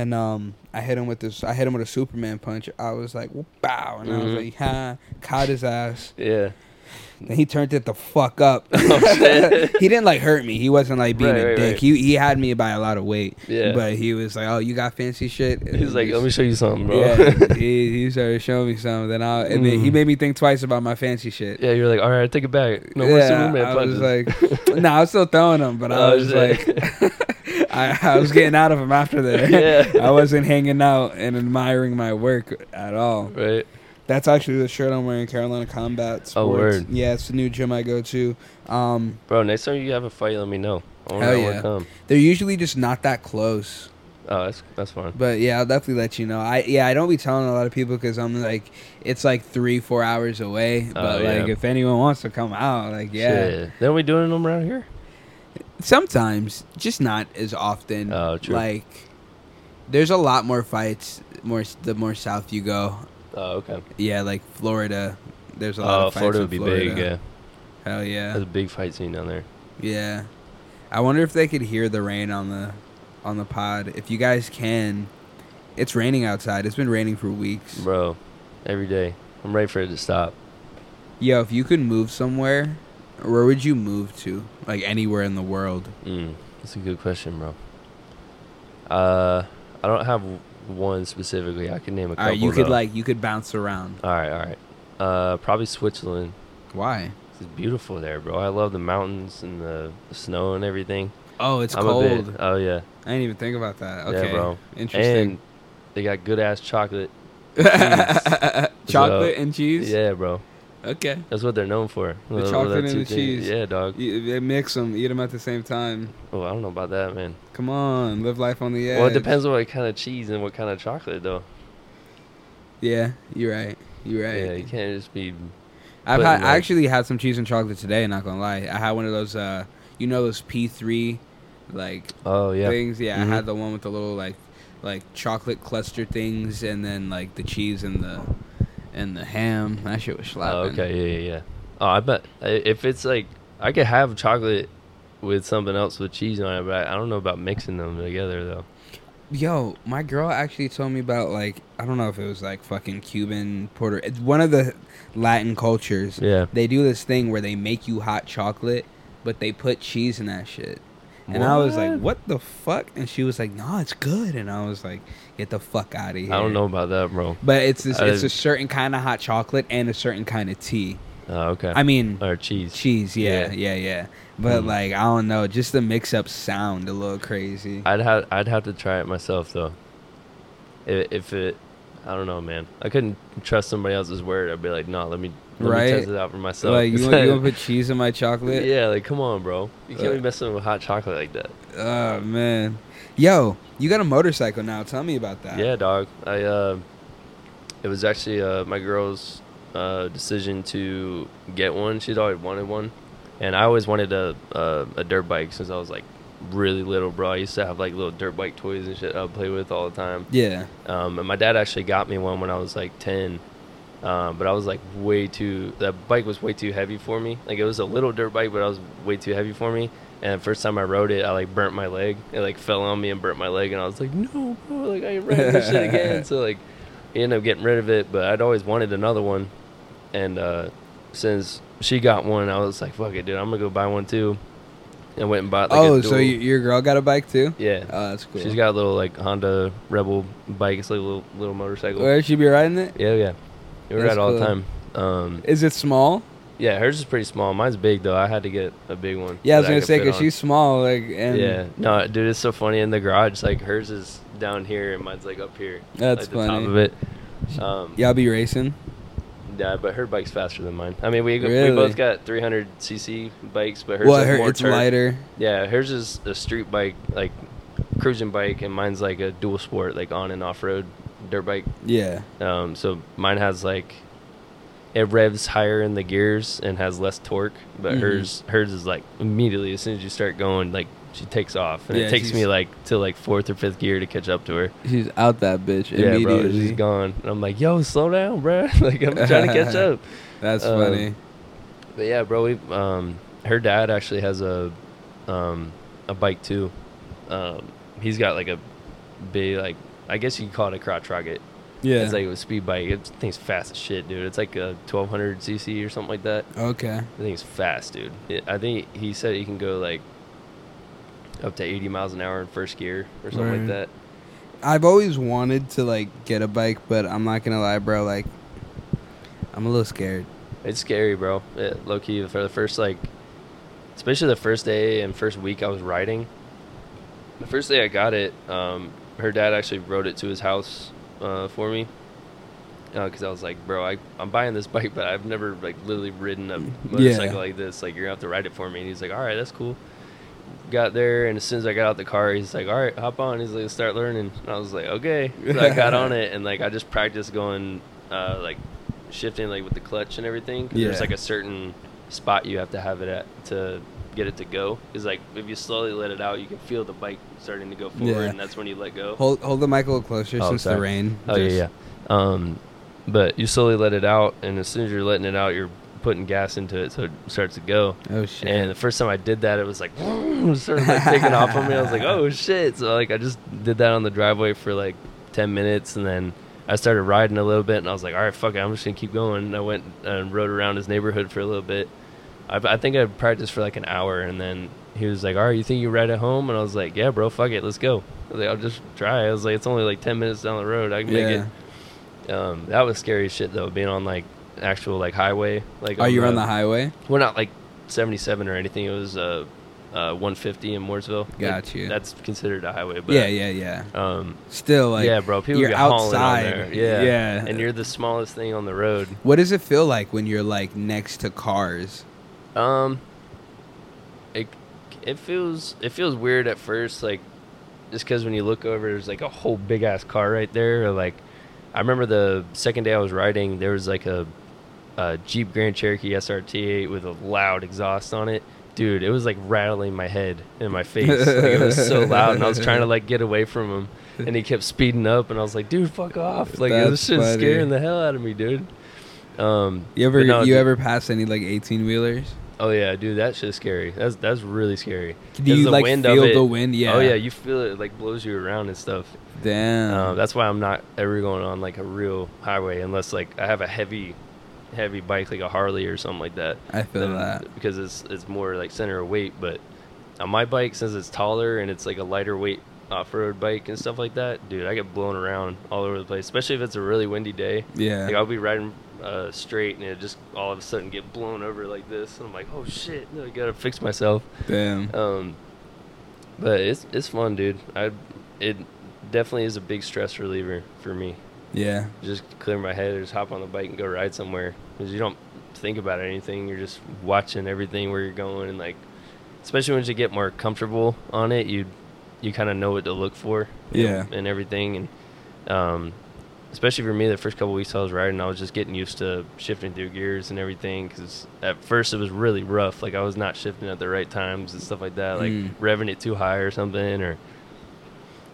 and um I hit him with this. I hit him with a Superman punch. I was like, bow, and I was Mhm. like, ha, caught his ass. Yeah, Then he turned it the fuck up. *laughs* Oh, *laughs* he didn't like hurt me. He wasn't like being Right, a right, dick. right. He he had me by a lot of weight. Yeah. But he was like, "Oh, you got fancy shit." And He's like, let me show you something, bro. Yeah, *laughs* he, he started showing me something. Then I and then he Mm. made me think twice about my fancy shit. Yeah, you're like, all right, take it back. No more yeah, Superman I was punches. like, no, I was still throwing them, but I Oh, was shit. like, I, I was getting out of them after *laughs* that. Yeah. I wasn't hanging out and admiring my work at all. right? That's actually the shirt I'm wearing, Carolina Combat Sports. Oh, word. Yeah, it's the new gym I go to. Um, Bro, next time you have a fight, let me know. I want Hell yeah. come. they're usually just not that close. Oh, that's that's fun. But yeah, I'll definitely let you know. I yeah, I don't be telling a lot of people because I'm like, it's like three, four hours away. Oh, But like, yeah. if anyone wants to come out, like, yeah, Shit. Then we doing them around here? Sometimes, just not as often. Oh, true. Like, there's a lot more fights. More the more south you go, Oh, okay. yeah, like Florida. There's a lot Oh, of fights Florida would be Florida. big. Yeah, Hell yeah, there's a big fight scene down there. yeah. I wonder if they could hear the rain on the on the pod. If you guys can, it's raining outside. It's been raining for weeks. Bro, every day. I'm ready for it to stop. Yo, if you could move somewhere, where would you move to? Like anywhere in the world. Mm, that's a good question, bro. Uh, I don't have one specifically. I can name a All couple. right, you could though. like you could bounce around. All right, all right. Uh, probably Switzerland. Why? It's beautiful there, bro. I love the mountains and the, snow and everything. Oh, it's I'm cold. A bit, oh yeah, I didn't even think about that. Okay, yeah, bro. Interesting. And they got good ass chocolate. *laughs* Chocolate and cheese. Yeah, bro. Okay. That's what they're known for. The Those- chocolate and the things. cheese. Yeah, dog. You, they mix them, eat them at the same time. Oh, I don't know about that, man. Come on, live life on the edge. Well, it depends on what kind of cheese and what kind of chocolate, though. Yeah, you're right. You're right. Yeah, you can't just be. I've had I actually had some cheese and chocolate today. Not gonna lie, I had one of those. uh You know those P three, like Oh yeah. things. Yeah, Mhm. I had the one with the little like like chocolate cluster things, and then like the cheese and the and the ham. That shit was Oh, slapping. okay. Yeah, yeah, yeah. Oh, I bet if it's like I could have chocolate with something else with cheese on it, but I I don't know about mixing them together though. Yo, my girl actually told me about like I don't know if it was like fucking Cuban Puerto. It's one of the Latin cultures. Yeah. They do this thing where they make you hot chocolate, but they put cheese in that shit. And I was like, "What the fuck?" And she was like, "No, it's good." And I was like, "Get the fuck out of here." I don't know about that, bro. But it's this, it's a certain kind of hot chocolate and a certain kind of tea. Oh, okay. I mean, or cheese. cheese. Yeah, Yeah. yeah, yeah. But Mm. like, I don't know. Just the mix-up sound a little crazy. I'd have I'd have to try it myself though. If, if it, I don't know, man. I couldn't trust somebody else's word. I'd be like, no, let me let Right. me test it out for myself. like, you *laughs* want, you want to put cheese in my chocolate? yeah, like come on, bro. You can't be messing with hot chocolate like that. Oh man, yo, you got a motorcycle now. Tell me about that. Yeah, dog. I uh, it was actually uh, my girl's uh, decision to get one. She'd always wanted one, and I always wanted a a, a dirt bike since I was like really little, bro. I used to have like little dirt bike toys and shit I would play with all the time. Yeah. Um, and my dad actually got me one when I was like ten. Um, but I was like way too. That bike was way too heavy for me. Like it was a little dirt bike, but I was way too heavy for me. And the first time I rode it, I like burnt my leg. It like fell on me and burnt my leg, and I was like, no, bro, like I ain't riding this shit again. *laughs* So like, I ended up getting rid of it. But I'd always wanted another one, and uh, since she got one, I was like, fuck it, dude, I'm gonna go buy one too. And went and bought. Like, oh, so dual- y your girl got a bike too? yeah. Oh, that's cool. She's got a little like Honda Rebel bike. It's like a little little motorcycle. Where she be riding it? Yeah, yeah. We ride all the time. Um, Is it small? Yeah, hers is pretty small. Mine's big though. I had to get a big one. Yeah, I was gonna could say because she's small. Like, and yeah, no, dude, it's so funny in the garage. Like hers is down here and mine's like up here. That's like, the top funny. of it. Um, y'all be racing. yeah, but her bike's faster than mine. I mean, we Really? we both got 300 cc bikes, but hers Well, has her, more it's turf. lighter. Yeah, hers is a street bike, like cruising bike, and mine's like a dual sport, like on and off road dirt bike. Yeah. Um, so mine has like it revs higher in the gears and has less torque, but Mhm. hers hers is like immediately as soon as you start going, like she takes off, and Yeah, it takes me like to like fourth or fifth gear to catch up to her. She's out that bitch Yeah, bro, she's gone. And I'm like, yo, slow down, bro. *laughs* like I'm trying to catch up. *laughs* That's Um, funny. But yeah, bro, we um, her dad actually has a um a bike too. Um, he's got like a big like I guess you could call it a crotch rocket. Yeah. It's like a speed bike. It thing's fast as shit, dude. It's like a 1200 cc or something like that. okay. I think it's fast, dude. It, I think he said he can go like up to 80 miles an hour in first gear or something Right. like that. I've always wanted to like get a bike, but I'm not gonna lie, bro. Like, I'm a little scared. It's scary, bro. It, low key for the first like, especially the first day and first week I was riding. The first day I got it, um, her dad actually rode it to his house uh, for me. Because I was like, bro, I, I'm buying this *laughs* bike, but I've never like literally ridden a motorcycle like this. Like you're gonna have to ride it for me. And he's like, all right, that's cool. Got there, and as soon as I got out the car, he's like, all right, hop on. He's like, start learning. And I was like, okay. So I got on it, and like I just practiced going, uh, like shifting like with the clutch and everything. 'cause There's Yeah. like a certain spot you have to have it at to get it to go. Is like if you slowly let it out, you can feel the bike starting to go forward, Yeah. and that's when you let go. Hold hold the mic a little closer Oh, since the rain. Oh just- yeah, yeah. Um, but you slowly let it out, and as soon as you're letting it out, you're putting gas into it, so it starts to go. Oh shit. And the first time I did that, it was like *laughs* it was sort of like taking off on me. I was like, oh shit! So like I just did that on the driveway for like ten minutes, and then I started riding a little bit, and I was like, all right, fuck it, I'm just gonna keep going. And I went and rode around his neighborhood for a little bit. I, I think I practiced for like an hour, and then he was like, all right, you think you ride at home? And I was like, yeah, bro, fuck it, let's go. I was like, I'll just try. I was like, it's only like ten minutes down the road. I can make it. Um, that was scary shit though, being on like actual like highway. Like Are you on the highway? We're not like 77 or anything. It was uh, uh 150 in Mooresville. Like, Got you. That's considered a highway. But, yeah, yeah, yeah. Um, Still, like, yeah, bro. People you're outside. Yeah, yeah. And you're the smallest thing on the road. What does it feel like when you're like next to cars? Um, it it feels it feels weird at first, like just because when you look over, there's like a whole big ass car right there. Or like, I remember the second day I was riding, there was like a, a Jeep Grand Cherokee SRT8 with a loud exhaust on it. Dude, it was like rattling my head and my face. like, it was so *laughs* loud, and I was trying to like get away from him, and he kept speeding up, and I was like, "Dude, fuck off!" Like That's this shit's funny. scaring the hell out of me, dude. Um, You ever no, you dude- ever pass any like 18 wheelers? Oh yeah, dude, that shit's scary. That's that's really scary. Do you the like wind of feel the wind? Yeah. Oh yeah, you feel it like blows you around and stuff. Damn. Um, that's why I'm not ever going on like a real highway unless like I have a heavy, heavy bike like a Harley or something like that. I feel Then- that. because it's it's more like center of weight. But on my bike, since it's taller and it's like a lighter weight off-road bike and stuff like that, dude, I get blown around all over the place. Especially if it's a really windy day. Yeah. Like I'll be riding uh, straight and it just all of a sudden get blown over like this, and I'm like, oh shit, I gotta fix myself. Damn. Um, but it's it's fun, dude. I it definitely is a big stress reliever for me. Yeah. Just clear my head, or just hop on the bike and go ride somewhere because you don't think about anything. You're just watching everything where you're going, and like, especially once you get more comfortable on it, you you kind of know what to look for. you know, Yeah. and everything, and um, especially for me, the first couple weeks I was riding, I was just getting used to shifting through gears and everything. Because at first it was really rough. Like I was not shifting at the right times and stuff like that. Like Mm. revving it too high or something or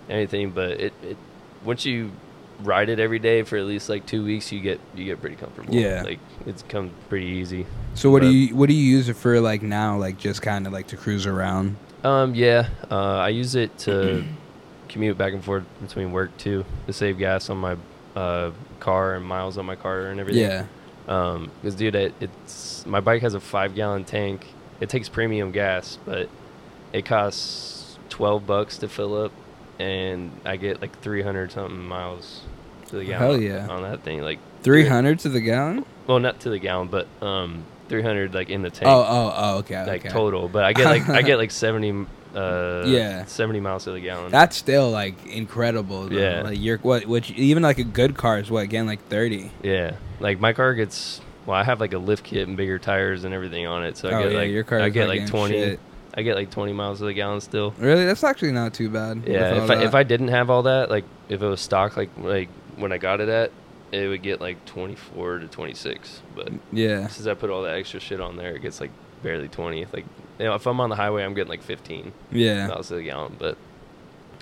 anything. But it, it once you ride it every day for at least like two weeks, you get you get pretty comfortable. Yeah. like it's come pretty easy. So what do you what do you use it for like now? Like just kind of like to cruise around. Um, yeah, uh, I use it to *clears throat* commute back and forth between work too to save gas on my uh, car and miles on my car and everything. Yeah. Um, because dude, it, it's my bike has a five gallon tank. It takes premium gas, but it costs twelve bucks to fill up, and I get like three hundred something miles to the Hell gallon. yeah. on that thing. Like Three hundred to the gallon. well, not to the gallon, but um, three hundred like in the tank, Oh oh oh okay like okay. total. But I get like I *laughs* get like seventy. Uh, Yeah. seventy miles to the gallon. That's still like incredible. Though. Yeah. Like you're what which even like a good car is what again like thirty. Yeah, like my car gets. Well, I have like a lift kit and bigger tires and everything on it, so I oh get yeah, like your car. I get like twenty. shit. I get like twenty miles to the gallon still. Really, that's actually not too bad. Yeah, if I, if. I didn't have all that, like if it was stock, like like when I got it at, it would get like twenty four to twenty six. But yeah, since I put all that extra shit on there, it gets like barely twenty. Like you know, if I'm on the highway, I'm getting like fifteen yeah, miles the gallon. But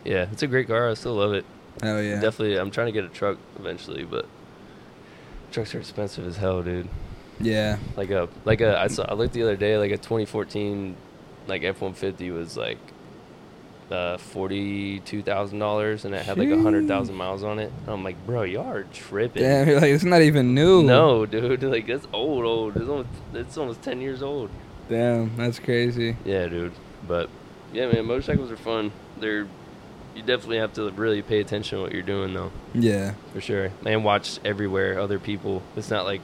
yeah, it's a great car. I still love it. hell yeah, Definitely, I'm trying to get a truck eventually, but trucks are expensive as hell, dude. yeah. Like a like a I saw I looked the other day like a 2014 like F150 was like uh, forty two thousand dollars, and it had like a hundred thousand miles on it. And I'm like, bro, y'all are tripping. Damn, you're like it's not even new. No, dude, *laughs* like that's old, old. It's almost it's almost ten years old. Damn, that's crazy. Yeah, dude. But yeah, man, motorcycles are fun. They're you definitely have to really pay attention to what you're doing though, Yeah. for sure. And watch everywhere other people. It's not like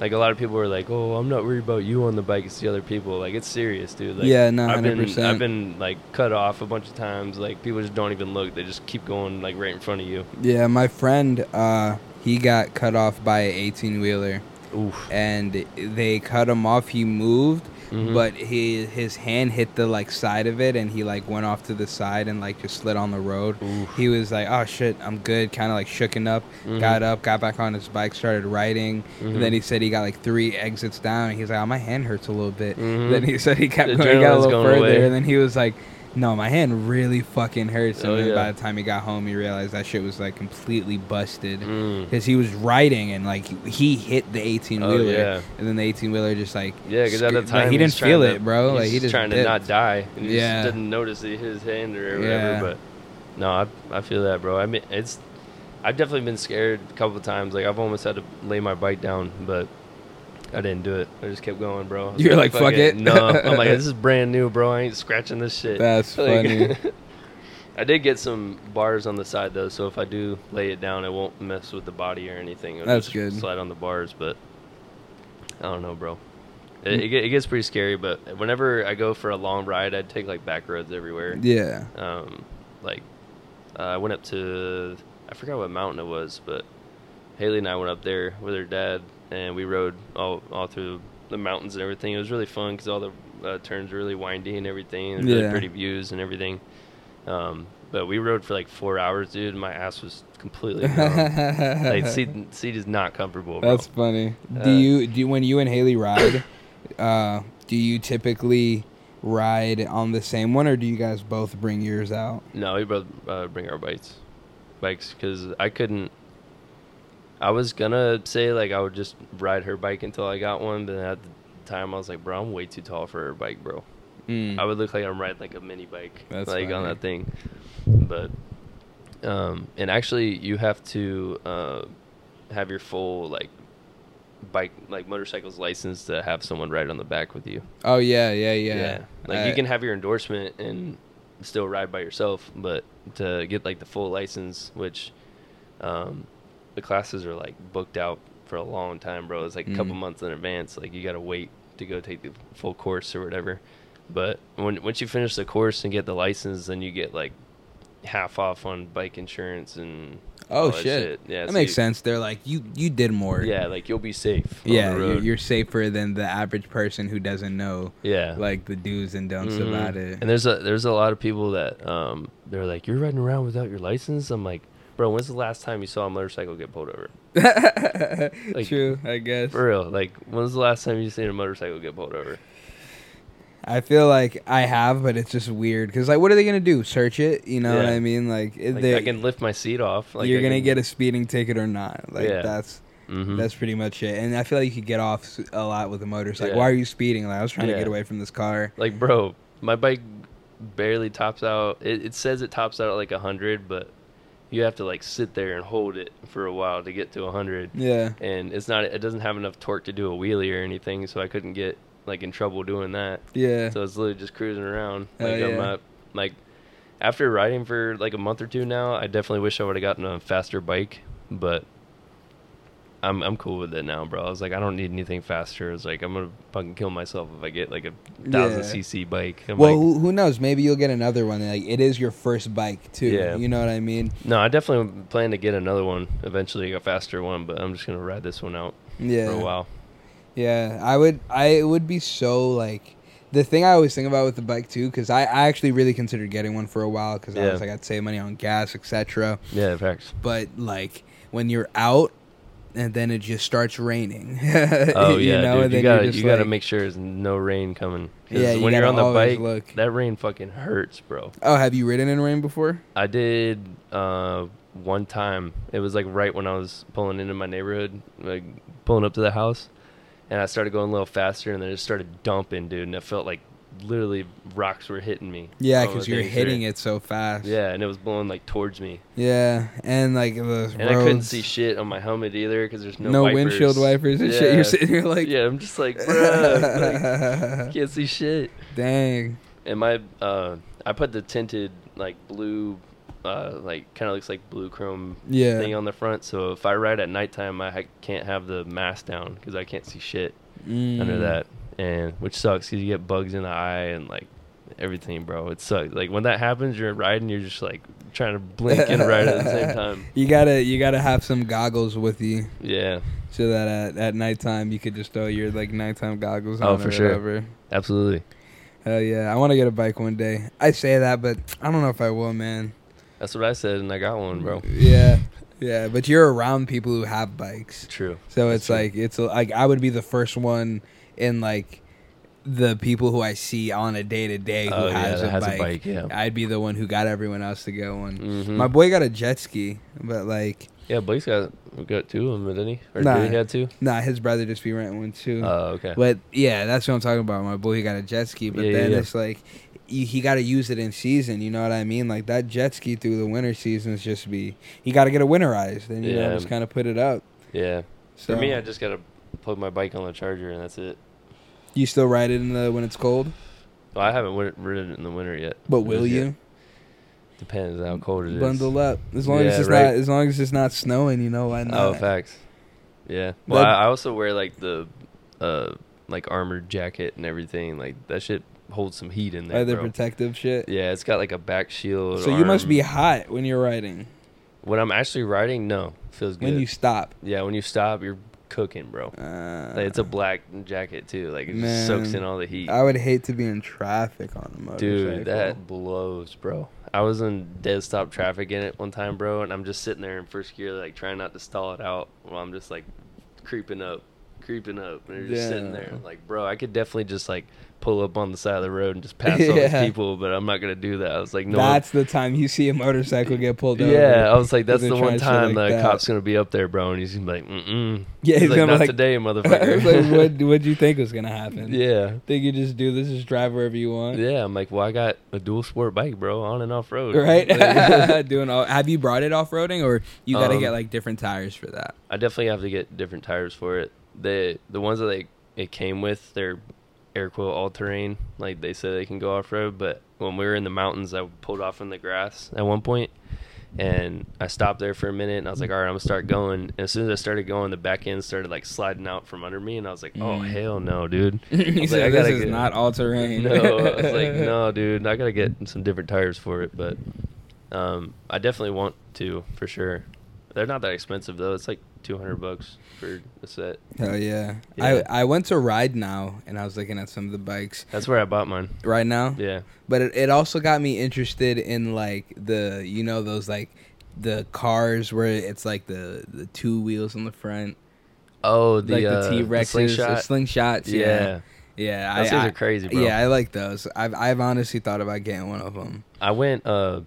like a lot of people are like, "Oh, I'm not worried about you on the bike. It's the other people." Like it's serious, dude. Like, Yeah, no, I've been 100%. I've been like cut off a bunch of times. Like people just don't even look. They just keep going like right in front of you. Yeah, my friend, uh, he got cut off by an 18 wheeler, Oof. and they cut him off. He moved, Mhm. but he his hand hit the like side of it, and he like went off to the side and like just slid on the road. Oof. He was like, "Oh shit, I'm good." Kind of like shooken up, Mhm. got up, got back on his bike, started riding. Mhm. And then he said he got like three exits down. And he's like, "Oh, my hand hurts a little bit." Mhm. Then he said he kept The going, got a little going further, away. and then he was like, "No, my hand really fucking hurts." And Oh, yeah. by the time he got home, he realized that shit was like completely busted Mm. because he was riding and like he hit the 18 Oh, wheeler, yeah. and then the 18 wheeler just like Yeah, because at the time like, he didn't feel trying it, bro. Like he just trying to not die, and he Yeah. just didn't notice his hand or whatever. Yeah. But no, I I feel that, bro. I mean, it's I've definitely been scared a couple of times. Like I've almost had to lay my bike down, but I didn't do it. I just kept going, bro. You're like, "Fuck it." No, I'm like, this *laughs* is brand new, bro. I ain't scratching this shit. That's *laughs* Like, funny. *laughs* I did get some bars on the side though, so if I do lay it down, it won't mess with the body or anything. It'll That's just good. Slide on the bars, but I don't know, bro. It, it, it gets pretty scary, but whenever I go for a long ride, I'd take like back roads everywhere. Yeah. Um, like uh, I went up to I forgot what mountain it was, but Haley and I went up there with her dad, and we rode all all through the mountains and everything. It was really fun because all the uh, turns were really windy and everything. and really Yeah. pretty views and everything. Um, but we rode for like four hours, dude. and My ass was completely *laughs* like seat seat is not comfortable. Bro. That's funny. do Uh, you do you, when you and Haley ride? *coughs* uh, do you typically ride on the same one, or do you guys both bring yours out? No, we both uh, bring our bikes, bikes, because I couldn't. I was gonna say like I would just ride her bike until I got one, but at the time I was like, bro, I'm way too tall for her bike, bro. Mm. I would look like I'm riding like a mini bike, That's like on that thing. But, um, and actually, you have to uh, have your full like bike, like motorcycles license to have someone ride on the back with you. Oh yeah, yeah, yeah. Like I- you can have your endorsement and still ride by yourself, but to get like the full license, which um, the classes are like booked out for a long time, bro. It's like a couple Mhm. months in advance. Like you got to wait to go take the full course or whatever. But when once you finish the course and get the license, then you get like half off on bike insurance and Oh that shit. Yeah, that so makes you- sense. They're like you you did more. Yeah, like you'll be safe. on Yeah, the you're, road. you're safer than the average person who doesn't know yeah, like the do's and don'ts Mhm. about it. And there's a there's a lot of people that um they're like, You're riding around without your license? I'm like, Bro, when's the last time you saw a motorcycle get pulled over? *laughs* Like, True, I guess. For real. Like when's the last time you seen a motorcycle get pulled over? I feel like I have, but it's just weird because like, what are they gonna do? Search it? You know what I mean? Like, Like they, I can lift my seat off. Like you're I gonna can- get a speeding ticket or not. Like Yeah. that's Mhm. that's pretty much it. And I feel like you could get off a lot with a motorcycle. Yeah. Why are you speeding? Like I was trying to get away from this car. like bro, my bike barely tops out it, it says it tops out at like hundred, but you have to like sit there and hold it for a while to get to hundred. Yeah. And it's not it doesn't have enough torque to do a wheelie or anything, so I couldn't get like in trouble doing that. Yeah. So it's literally just cruising around. Like I'm yeah. like after riding for like a month or two now, I definitely wish I would have gotten a faster bike, but I'm I'm cool with it now, bro. I was like, I don't need anything faster. It's like I'm gonna fucking kill myself if I get like a thousand Yeah. cc bike. I'm well, like, who, who knows? Maybe you'll get another one. Like it is your first bike too. Yeah. You know what I mean? no, I definitely plan to get another one eventually, a faster one. But I'm just gonna ride this one out Yeah. for a while. Yeah, I would. I would be so like the thing I always think about with the bike too, because I, I actually really considered getting one for a while because I was like I'd save money on gas, etc. Yeah, facts. But like when you're out and then it just starts raining. *laughs* Oh you yeah, know, dude. and You gotta you gotta make sure there's no rain coming. Yeah, you when you're on the bike, look. that rain fucking hurts, bro. Oh, have you ridden in rain before? I did uh, one time. It was like right when I was pulling into my neighborhood, like pulling up to the house, and I started going a little faster, and then it started dumping, dude. And it felt like literally rocks were hitting me. Yeah, because you're thing, hitting it so fast. Yeah, and it was blowing like towards me, Yeah, and like the and I couldn't see shit on my helmet either because there's no no, wipers. windshield wipers and shit. You're sitting here like, yeah, I'm just like, *laughs* bruh, like, can't see shit. dang. And my, uh, I put the tinted like blue, uh, like kind of looks like blue chrome Yeah. thing on the front. So if I ride at nighttime, I ha- can't have the mask down because I can't see shit under Mm. that, and which sucks because you get bugs in the eye and like everything, bro. It sucks. Like when that happens, you're riding, you're just like trying to blink and ride at the same *laughs* time. You gotta you gotta have some goggles with you Yeah, so that at, at nighttime you could just throw your like nighttime goggles Oh, on for or sure. whatever. absolutely. Hell yeah, I want to get a bike one day. I say that, but I don't know if I will, man. That's what I said, and I got one, bro. Yeah, yeah, but you're around people who have bikes, True. so That's it's true. like it's like I would be the first one in like the people who I see on a day to day who Oh yeah, has, that a, has bike. a bike. Yeah. I'd be the one who got everyone else to get one. Mhm. My boy got a jet ski, but like, yeah, Blake's got got two of them, didn't he? Or Nah. did he have two? nah, his brother just be renting one too. Oh, okay. But yeah, that's what I'm talking about. My boy, he got a jet ski, but Yeah, yeah, then yeah. it's like he, he got to use it in season. You know what I mean? Like that jet ski through the winter seasons just be he got to get it winterized and you know Yeah. just kind of put it up. Yeah. So For me, I just gotta plug my bike on the charger, and that's it. You still ride it in the when it's cold, Well, I haven't win- ridden it in the winter yet. but will Just yet. you Depends how cold it is. bundle up as long as Yeah, it's right. not as long as it's not snowing? You know why not? Oh, facts. Yeah. Well, That- I, I also wear like the, uh, like armored jacket and everything. Like that shit holds some heat in there, Other bro. protective shit. Yeah, it's got like a back shield. So you must arm. be hot when you're riding. When I'm actually riding, no, feels good. When you stop, yeah, when you stop, you're cooking, bro. uh, Like, it's a black jacket too. Like it just soaks in all the heat. I would hate to be in traffic on a motorcycle. Dude, that blows, bro. I was in dead stop traffic in it one time, bro, and I'm just sitting there in first gear, like trying not to stall it out while I'm just like creeping up, creeping up, and you're just sitting there, like, bro, I could definitely just like pull up on the side of the road and just pass all Yeah. these people, but I'm not gonna do that. I was like, no. That's the time you see a motorcycle get pulled over. yeah, I was like, that's *laughs* the one time like the that. cop's gonna be up there, bro, and he's gonna be like, mm-mm. Yeah, he's, he's like, not like- today, *laughs* motherfucker. like, what what'd you *laughs* think was gonna happen? yeah. Think you just do this, just drive wherever you want? Yeah, I'm like, well, I got a dual sport bike, bro, on and off road. Right? Doing all have you brought it off roading or you gotta Um, get like different tires for that? I definitely have to get different tires for it. The the ones that they it came with, they're air quote all terrain. Like they said they can go off road, but when we were in the mountains, I pulled off in the grass at one point, and I stopped there for a minute, and I was like, all right, I'm gonna start going. And as soon as I started going, the back end started like sliding out from under me, and I was like, oh Mm. hell no, dude. *laughs* he was said, like, I this is get- not all terrain. No, I was like, *laughs* no, dude, I gotta get some different tires for it, but um, I definitely want to for sure. They're not that expensive though. It's like two hundred bucks for a set. Hell yeah. Yeah. I I went to ride now and I was looking at some of the bikes That's where I bought mine. right now. Yeah. But it, it also got me interested in like the you know those like the cars where it's like the the two wheels on the front, Oh, the like uh, T Rexes, slingshot. slingshots. Yeah, yeah. yeah. Those I, things I- are crazy, bro. Yeah, I like those. I've I've honestly thought about getting one of them. I went uh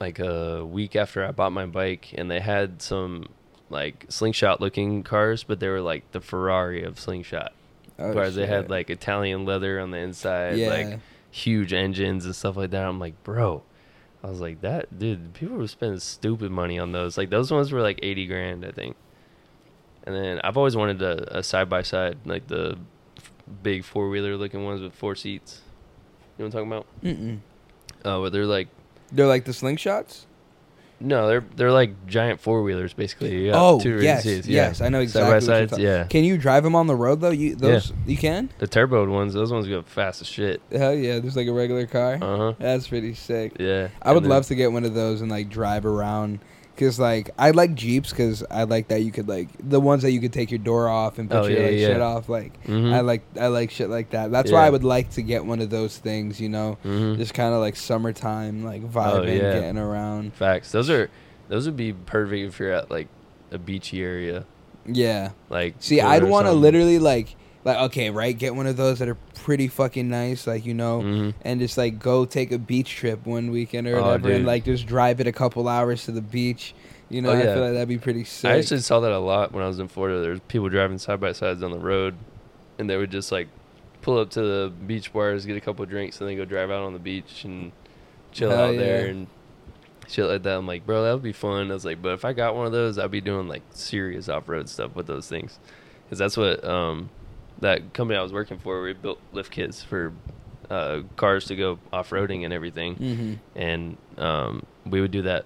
like a week after I bought my bike, and they had some like slingshot looking cars, but they were like the Ferrari of slingshot. Oh, Whereas they had like Italian leather on the inside, yeah. like huge engines and stuff like that. I'm like, bro. I was like, that dude, people were spending stupid money on those. Like those ones were like eighty grand, I think. And then I've always wanted a side by side, like the f- big four wheeler looking ones with four seats. You know what I'm talking Mm-mm. about? Oh, but they're like They're like the slingshots. no, they're they're like giant four wheelers basically. Got oh two rear yes, yeah. yes, I know exactly. Side by sides, yeah. Can you drive them on the road though? You those you can? The turboed ones, those ones go fast as shit. Hell yeah! There's like a regular car. Uh huh. That's pretty sick. Yeah. I would then- love to get one of those and like drive around. Cause like I like Jeeps because I like that you could like the ones that you could take your door off and put Oh, your yeah, like yeah. shit off. Like Mhm. I like I like shit like that. That's why I would like to get one of those things. You know, Mhm. just kind of like summertime, like vibing, Oh, yeah. getting around. Facts. Those are those would be perfect if you're at like a beachy area. Yeah. Like See, I'd want to literally like like okay, right? Get one of those that are pretty fucking nice, like you know, Mhm. and just like go take a beach trip one weekend or Oh, whatever, and like just drive it a couple hours to the beach. You know, Oh, I feel like that'd be pretty sick. I actually saw that a lot when I was in Florida. There's people driving side by sides on the road, and they would just like pull up to the beach bars, get a couple drinks, and then go drive out on the beach and chill Hell out there and shit like that. I'm like, bro, that would be fun. I was like, but if I got one of those, I'd be doing like serious off road stuff with those things, because that's what um that company I was working for. We built lift kits for uh, cars to go off roading and everything Mm-hmm. and um, we would do that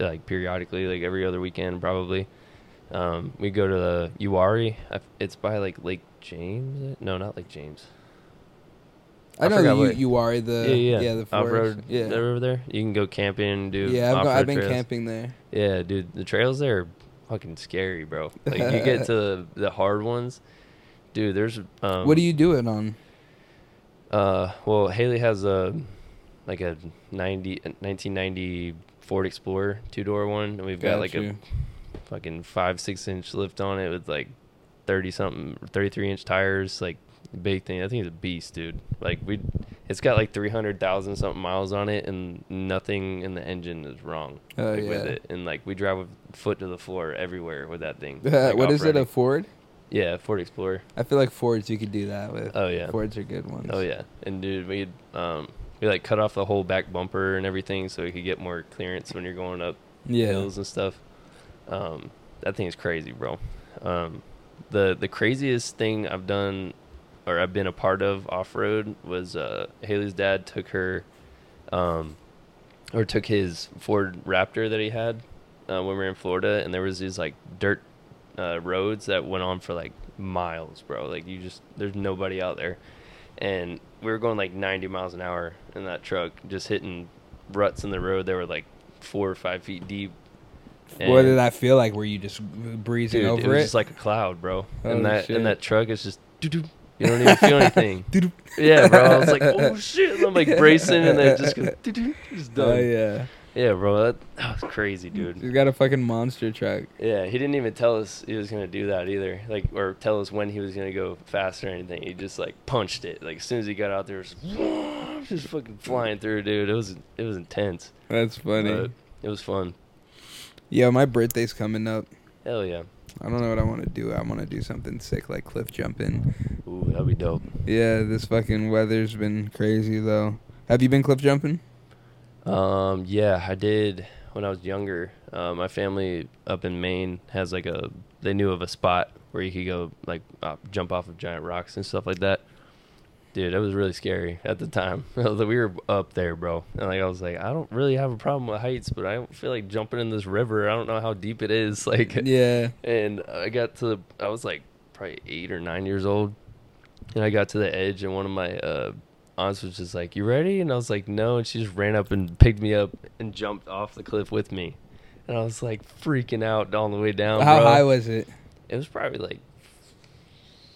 like periodically, like every other weekend probably. Um, we go to the Uwharrie. It's by like Lake James. No, not Lake James. I I know you, what- you are the yeah, yeah, yeah the off road. yeah over there. You can go camping and do. yeah I've, I've been trails. camping there. Yeah, dude, the trails there are fucking scary, bro. Like you get *laughs* to the, the hard ones, dude. There's um, what do you do it on? Uh, well, Haley has a like a 90, 1990 Ford Explorer two door one, and we've got like a fucking five six inch lift on it with like thirty something, thirty three inch tires, like big thing. I think it's a beast, dude. Like we, it's got like three hundred thousand something miles on it, and nothing in the engine is wrong Oh, like, with it. And like we drive with foot to the floor everywhere with that thing. *laughs* like, what is it? A. Ford? Yeah, Ford Explorer. I feel like Fords you could do that with. Oh yeah. Fords are good ones. Oh yeah, and dude, we um we like cut off the whole back bumper and everything so we could get more clearance when you're going up yeah. hills and stuff. Um, that thing is crazy, bro. Um, the the craziest thing I've done or I've been a part of off road was uh Haley's dad took her, um, or took his Ford Raptor that he had uh, when we were in Florida, and there was these like dirt uh, roads that went on for like miles, bro. Like you just there's nobody out there, and we were going like 90 miles an hour in that truck, just hitting ruts in the road. They were like four or five feet deep. what did that feel like? Were you just breezing Dude, over it was it? just like a cloud, bro. Oh, and that shit. and that truck is just doo-doo. you *laughs* don't even feel anything. *laughs* Yeah, bro. I was like, *laughs* oh shit. And I'm like bracing, and then just goes just done. Oh yeah. Yeah, bro. That, that was crazy, dude. He's got a fucking monster truck. Yeah, he didn't even tell us he was gonna do that either. Like, or tell us when he was gonna go fast or anything. He just like punched it. Like as soon as he got out there, it was just fucking flying through, dude. It was it was intense. That's funny. But it was fun. Yeah, my birthday's coming up. Hell yeah. I don't know what I want to do. I want to do something sick like cliff jumping. Ooh, that'd be dope. Yeah, this fucking weather's been crazy though. Have you been cliff jumping? Um, yeah, I did when I was younger. Uh, my family up in Maine has like a they knew of a spot where you could go like uh, jump off of giant rocks and stuff like that. Dude, that was really scary at the time. *laughs* we were up there, bro, and like I was like, I don't really have a problem with heights, but I don't feel like jumping in this river. I don't know how deep it is. *laughs* Like, Yeah. and I got to the, I was like probably eight or nine years old, and I got to the edge, and one of my uh, aunts was just like, "You ready?" And I was like, "No," and she just ran up and picked me up and jumped off the cliff with me, and I was like freaking out all the way down. How bro. high was it? It was probably like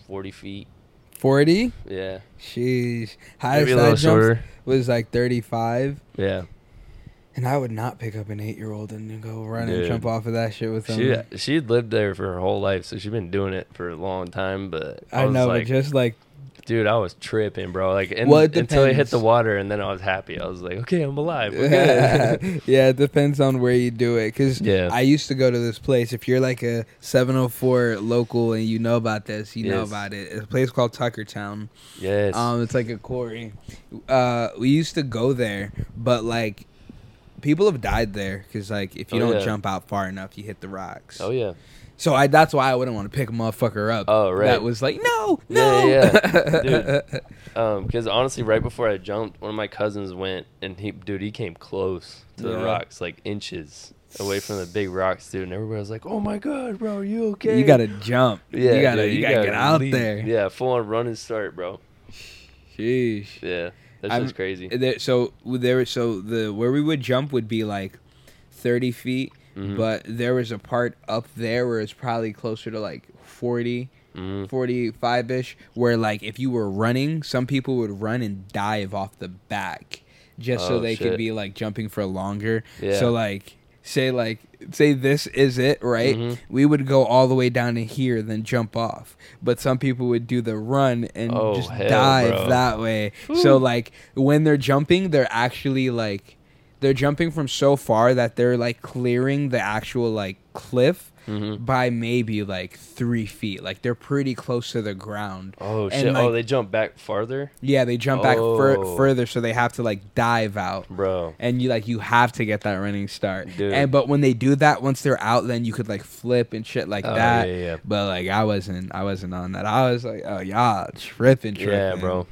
forty feet. Forty. Yeah, maybe Highest I little jumped shorter. was like thirty-five, Yeah, and I would not pick up an eight-year-old and go run and jump off of that shit with them. she she'd lived there for her whole life, so she'd been doing it for a long time. But I, I was know, like, but just like dude, I was tripping, bro. Like, and, Well, it until I hit the water, and then I was happy. I was like, okay, I'm alive. We're good. *laughs* yeah, it depends on where you do it. Cause Yeah. I used to go to this place. If you're like a 704 local and you know about this, you know about it. It's a place called Tuckertown. yes. Um, it's like a quarry. Uh, we used to go there, but like people have died there because like if you Oh, don't yeah. jump out far enough, you hit the rocks. oh yeah. So I that's why I wouldn't want to pick a motherfucker up. Oh, right. That was like no, no. Yeah, yeah. *laughs* Dude. Um, because honestly, right before I jumped, one of my cousins went, and he, dude, he came close to the rocks, like inches away from the big rocks, dude. And everybody was like, "Oh my god, bro, are you okay?" You gotta jump. yeah, you gotta dude, you, gotta, get out leap. there. Yeah, full on run and start, bro. Sheesh. Yeah, that's just crazy. There, so there, so the where we would jump would be like thirty feet, Mhm. but there was a part up there where it's probably closer to like 40, Mhm. 45 ish, where like if you were running, some people would run and dive off the back just so Oh, they could be like jumping for longer. Yeah. So like say like say this is it right Mhm. we would go all the way down to here then jump off but some people would do the run and Oh, just hell, dive bro. that way so like when they're jumping they're actually like they're jumping from so far that they're like clearing the actual like cliff Mhm. by maybe like three feet. Like they're pretty close to the ground. Oh And, shit! oh, they jump back farther, Yeah, they jump back fur- Oh. further, so they have to like dive out. bro. And you like you have to get that running start. Dude. And but when they do that, once they're out, then you could like flip and shit like Oh, that. yeah, yeah. But like I wasn't, I wasn't on that. I was like, oh y'all tripping, tripping. Yeah, bro.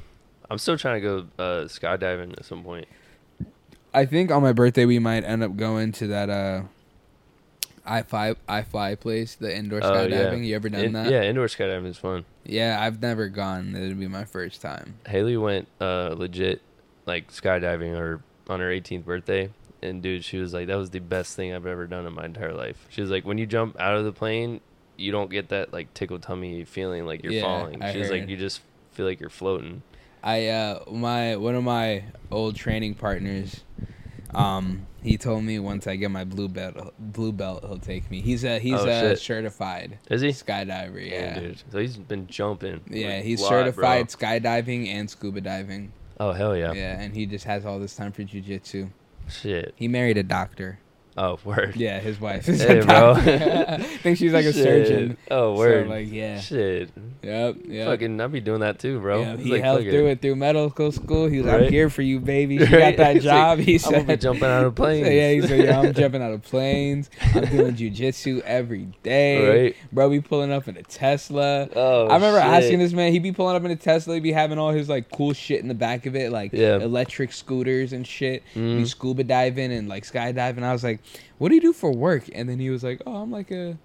I'm still trying to go uh, skydiving at some point. I think on my birthday we might end up going to that uh I five I fly place, the indoor Oh, yeah. skydiving. You ever done In- that? Yeah, indoor skydiving is fun. Yeah, I've never gone. It'd be my first time. Haley went uh, legit like skydiving or on her 18th birthday, and dude, she was like, "That was the best thing I've ever done in my entire life." She was like, "When you jump out of the plane, you don't get that like tickle tummy feeling like you're Yeah, falling." Was like, "You just feel like you're floating." I uh my one of my old training partners um he told me once I get my blue belt blue belt he'll take me. He's a he's Oh, a shit. certified Is he? skydiver, Yeah, yeah. dude. So he's been jumping. Yeah, like, he's lot, certified bro. skydiving and scuba diving. Oh hell yeah. Yeah. and he just has all this time for jujitsu. Shit. He married a doctor. Oh word. Yeah, his wife is Hey, bro. I *laughs* think she's like a Shit. surgeon. Oh So, word. like yeah. Shit. Yep. Yep. Fucking, I'd be doing that too, bro. Yeah, he like, helped through it through medical school. He was, "I'm here for you, baby." Got Right? that *laughs* It's like, job. he I'm gonna be jumping out of *laughs* planes. yeah, he said, "Yeah, I'm jumping out of planes. I'm doing jujitsu every day, Right. bro. We pulling up in a Tesla." Oh, I remember shit. asking this man. He'd be pulling up in a Tesla. He'd be having all his like cool shit in the back of it, like Yeah. electric scooters and shit. Be Mhm. scuba diving and like skydiving. I was like, "What do you do for work?" And then he was like, "Oh, I'm like a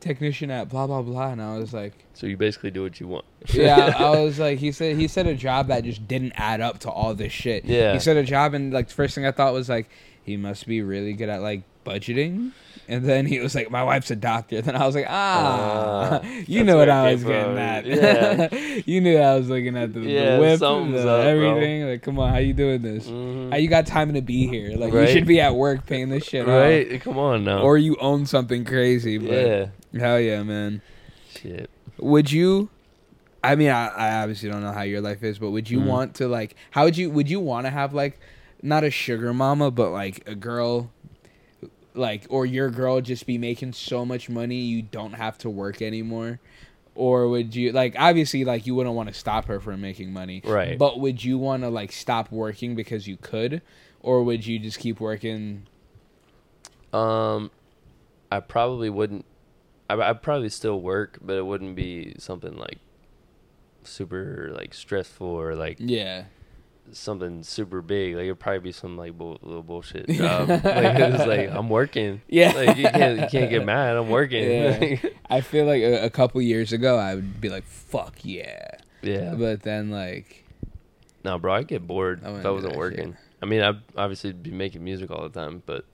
technician at blah blah blah." And I was like. So you basically do what you want. yeah, *laughs* I was like, he said he said a job that just didn't add up to all this shit. Yeah. he said a job, and like the first thing I thought was like, he must be really good at like budgeting. And then he was like, my wife's a doctor. Then I was like, ah, Ah, *laughs* you know what I was getting from. at. Yeah. *laughs* you knew I was looking at the, the whip, the up, bro. everything. Like, come on, how you doing this? Mhm. How you got time to be here? Like, Right. you should be at work paying this shit off. Right? Come on now. Or you own something crazy. But yeah. hell yeah, man. Shit. would you i mean I, I obviously don't know how your life is but would you Mhm. want to like how would you would you want to have like not a sugar mama but like a girl like or your girl just be making so much money you don't have to work anymore or would you like obviously like you wouldn't want to stop her from making money Right. but would you want to like stop working because you could or would you just keep working Um, I probably wouldn't. I I'd probably still work, but it wouldn't be something like super like stressful or like yeah something super big. Like it'd probably be some like bull, little bullshit *laughs* job. like it's like I'm working. *laughs* Yeah. Like you can't you can't get *laughs* mad. I'm working. Yeah. I feel like a, a couple years ago I would be like, "Fuck yeah," yeah. but then like, No, bro, I'd get bored I if I wasn't working. I mean, I'd obviously be making music all the time, but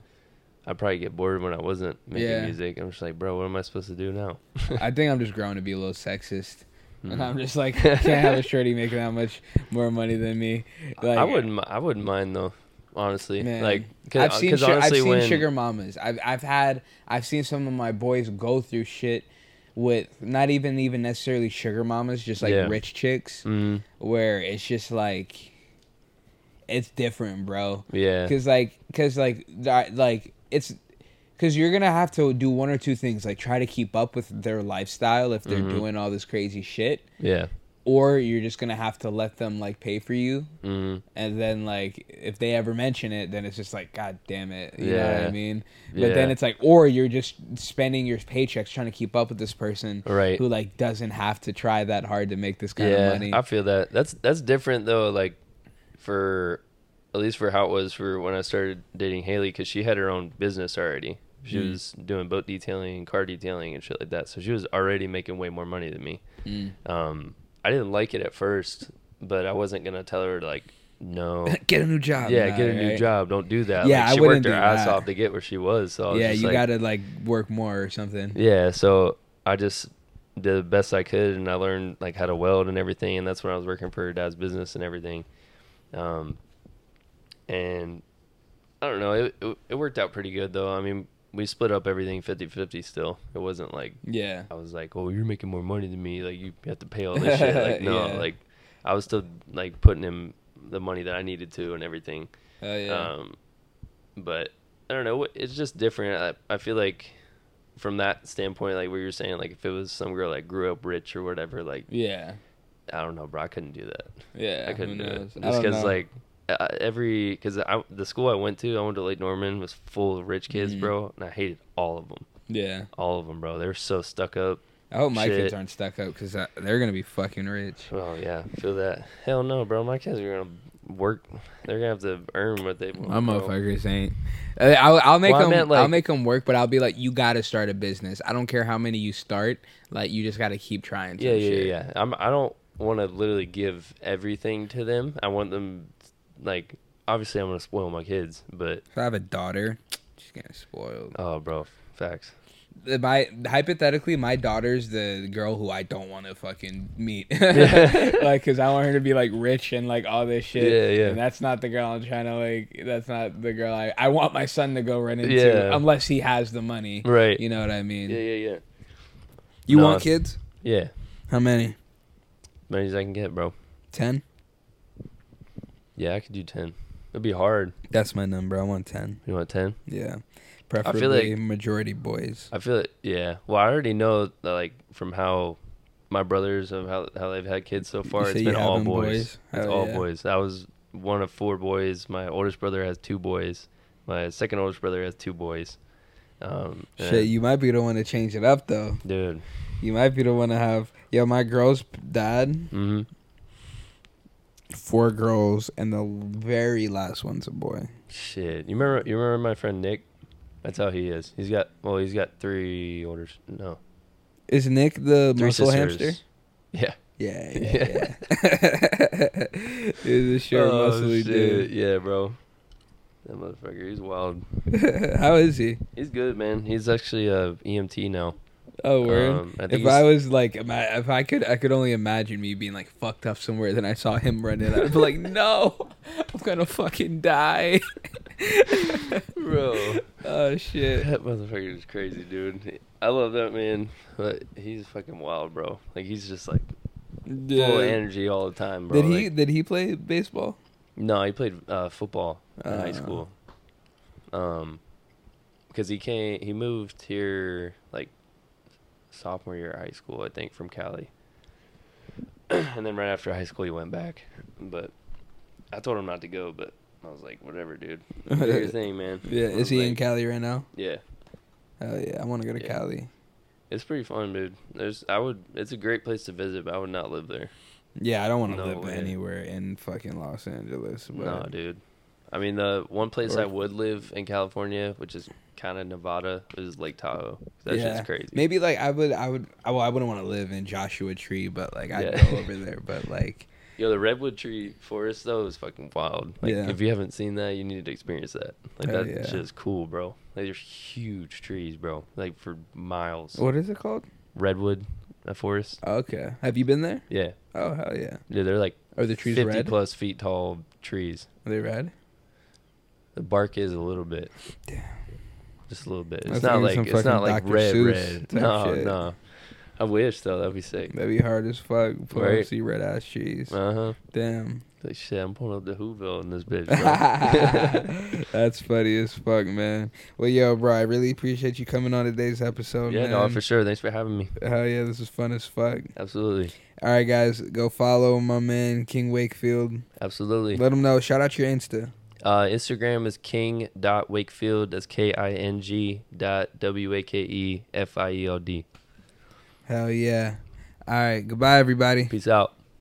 I'd probably get bored when I wasn't making Yeah. music. I'm just like, bro, what am I supposed to do now? I think I'm just growing to be a little sexist, and Mhm. I'm just like, *laughs* can't have a shorty making that much more money than me. Like, I wouldn't. I wouldn't mind though. Honestly, Man. like cause, I've seen, su- I've seen when sugar mamas. I've I've had I've seen some of my boys go through shit with not even even necessarily sugar mamas, just like Yeah. rich chicks, Mm, where it's just like, it's different, bro. yeah, because like because like like it's because you're gonna have to do one or two things like try to keep up with their lifestyle if they're Mhm. doing all this crazy shit yeah, or you're just gonna have to let them like pay for you mm, and then like if they ever mention it then it's just like god damn it you know what i mean but then it's like or you're just spending your paychecks trying to keep up with this person right. who like doesn't have to try that hard to make this kind yeah, of money I feel that. That's that's different though. Like for at least for how it was for when I started dating Haley, because she had her own business already. She Mm. was doing boat detailing, car detailing, and shit like that. So she was already making way more money than me. Mm. Um, I didn't like it at first, but I wasn't gonna tell her like, no, *laughs* get a new job yeah, get a new job. Don't do that. Yeah, like, I she wouldn't worked her ass that. off to get where she was. So I was yeah you like, gotta like work more or something Yeah, so I just did the best I could, and I learned like how to weld and everything, and that's when I was working for her dad's business and everything. Um, and I don't know, it, it it worked out pretty good though. I mean, we split up everything 50-50 still. It wasn't like yeah I was like, "Oh, you're making more money than me. Like you have to pay all this shit." Like *laughs* no, Yeah. like I was still like putting him the money that I needed to and everything. Oh yeah. Um, but I don't know. It's just different. I, I feel like from that standpoint, like what you're saying, like if it was some girl that grew up rich or whatever, like Yeah. I don't know, bro, I couldn't do that. Yeah. I couldn't do it just because like uh, every because the school I went to, I went to Lake Norman, was full of rich kids, Mhm. bro, and I hated all of them, Yeah. all of them, bro. They were so stuck up. I hope my Shit. kids aren't stuck up because they're gonna be fucking rich. Oh yeah, feel that? Hell no, bro. My kids are gonna work. They're gonna have to earn what they want. My motherfuckers ain't. I'll, I'll make Well, them. meant, I'll make them work, but I'll be like, you got to start a business. I don't care how many you start. Like, you just got to keep trying. Yeah, yeah, shit. yeah. I'm. I don't want to literally give everything to them. I want them, like, obviously, I'm gonna spoil my kids, but If I have a daughter, she's getting spoiled. oh, bro, facts. My hypothetically, my daughter's the girl who I don't want to fucking meet. Yeah. *laughs* *laughs* like, cause I want her to be like rich and like all this shit. Yeah, yeah. And that's not the girl I'm trying to like. That's not the girl I. I want my son to go run into, Yeah. unless he has the money. Right. You know what I mean? Yeah, yeah, yeah. You No. want kids? Yeah. How many? As many as I can get, bro. Ten. Yeah, I could do ten. It'd be hard. That's my number. I want ten. You want ten? Yeah. feel Preferably like- majority boys. I feel it. Yeah. Well, I already know that, like from how my brothers of how how they've had kids so far. It's been all boys. boys? It's Hell all yeah. boys. I was one of four boys. My oldest brother has two boys. My second oldest brother has two boys. Um, Shit, you might be the one to change it up though. dude. You might be the one to have. Yo, my girl's dad, hmm four girls, and the very last one's a boy. Shit. You remember? You remember my friend Nick? That's how he is. He's got well, he's got three orders. No, Is Nick the three muscle sisters. hamster? Yeah. Yeah, yeah, *laughs* yeah. *laughs* He's a short, Oh, muscly shit. Yeah, bro. That motherfucker. He's wild. *laughs* How is he? He's good, man. He's actually a EMT now. Oh, word. Um, I if I was like, if I could, I could only imagine me being like fucked up somewhere. Then I saw him running. I'd be like, *laughs* no, I'm gonna fucking die, *laughs* Bro. oh shit. That motherfucker is crazy, dude. I love that man, but he's fucking wild, bro. Like he's just like full of energy all the time, bro. Did he? Like- did he play baseball? no, he played uh, football in high Uh. school. Um, because he came, he moved here like sophomore year of high school, I think, from Cali. *clears throat* and then right after high school, he went back. But I told him not to go, but I was like, whatever, dude. Do your *laughs* thing, man. Yeah. Is was he in Cali right now? Yeah. Hell yeah, I want to go to Yeah. Cali. It's pretty fun, dude. There's, I would. It's a great place to visit, but I would not live there. Yeah, I don't want to No live way. anywhere in fucking Los Angeles. But No, dude. I mean, the one place Or- I would live in California, which is kind of Nevada, is Lake Tahoe. That yeah. shit's crazy. Maybe like I would, I would, I, well, I wouldn't want to live in Joshua Tree, but like I'd Yeah. go over there. But like, *laughs* Yo, the redwood tree forest though is fucking wild. Like, Yeah. if you haven't seen that, you need to experience that. Like Hell that yeah. shit is cool, bro. Like there's huge trees, bro. Like for miles. what is it called? Redwood, a forest. Okay, have you been there? Yeah, Oh hell yeah. yeah. They're like Are the trees fifty red? plus feet tall trees. Are they red? The bark is a little bit. Damn. Just a little bit. It's not like it's not like Dr. red, Seuss red. No, shit. no. I wish though. That'd be sick. That'd be hard as fuck. Pull up, see red ass trees. Uh huh. Damn. Like shit, I'm pulling up the Whoville in this bitch. Bro. *laughs* *laughs* That's funny as fuck, man. Well, yo, bro, I really appreciate you coming on today's episode, yeah, man. no, for sure. Thanks for having me. Hell yeah, this is fun as fuck. Absolutely, All right, guys, go follow my man King Wakefield. absolutely. Let him know. Shout out your Insta. Uh, Instagram is king dot wakefield. That's K I N G dot W A K E F I E L D. Hell yeah. All right, goodbye, everybody. Peace out.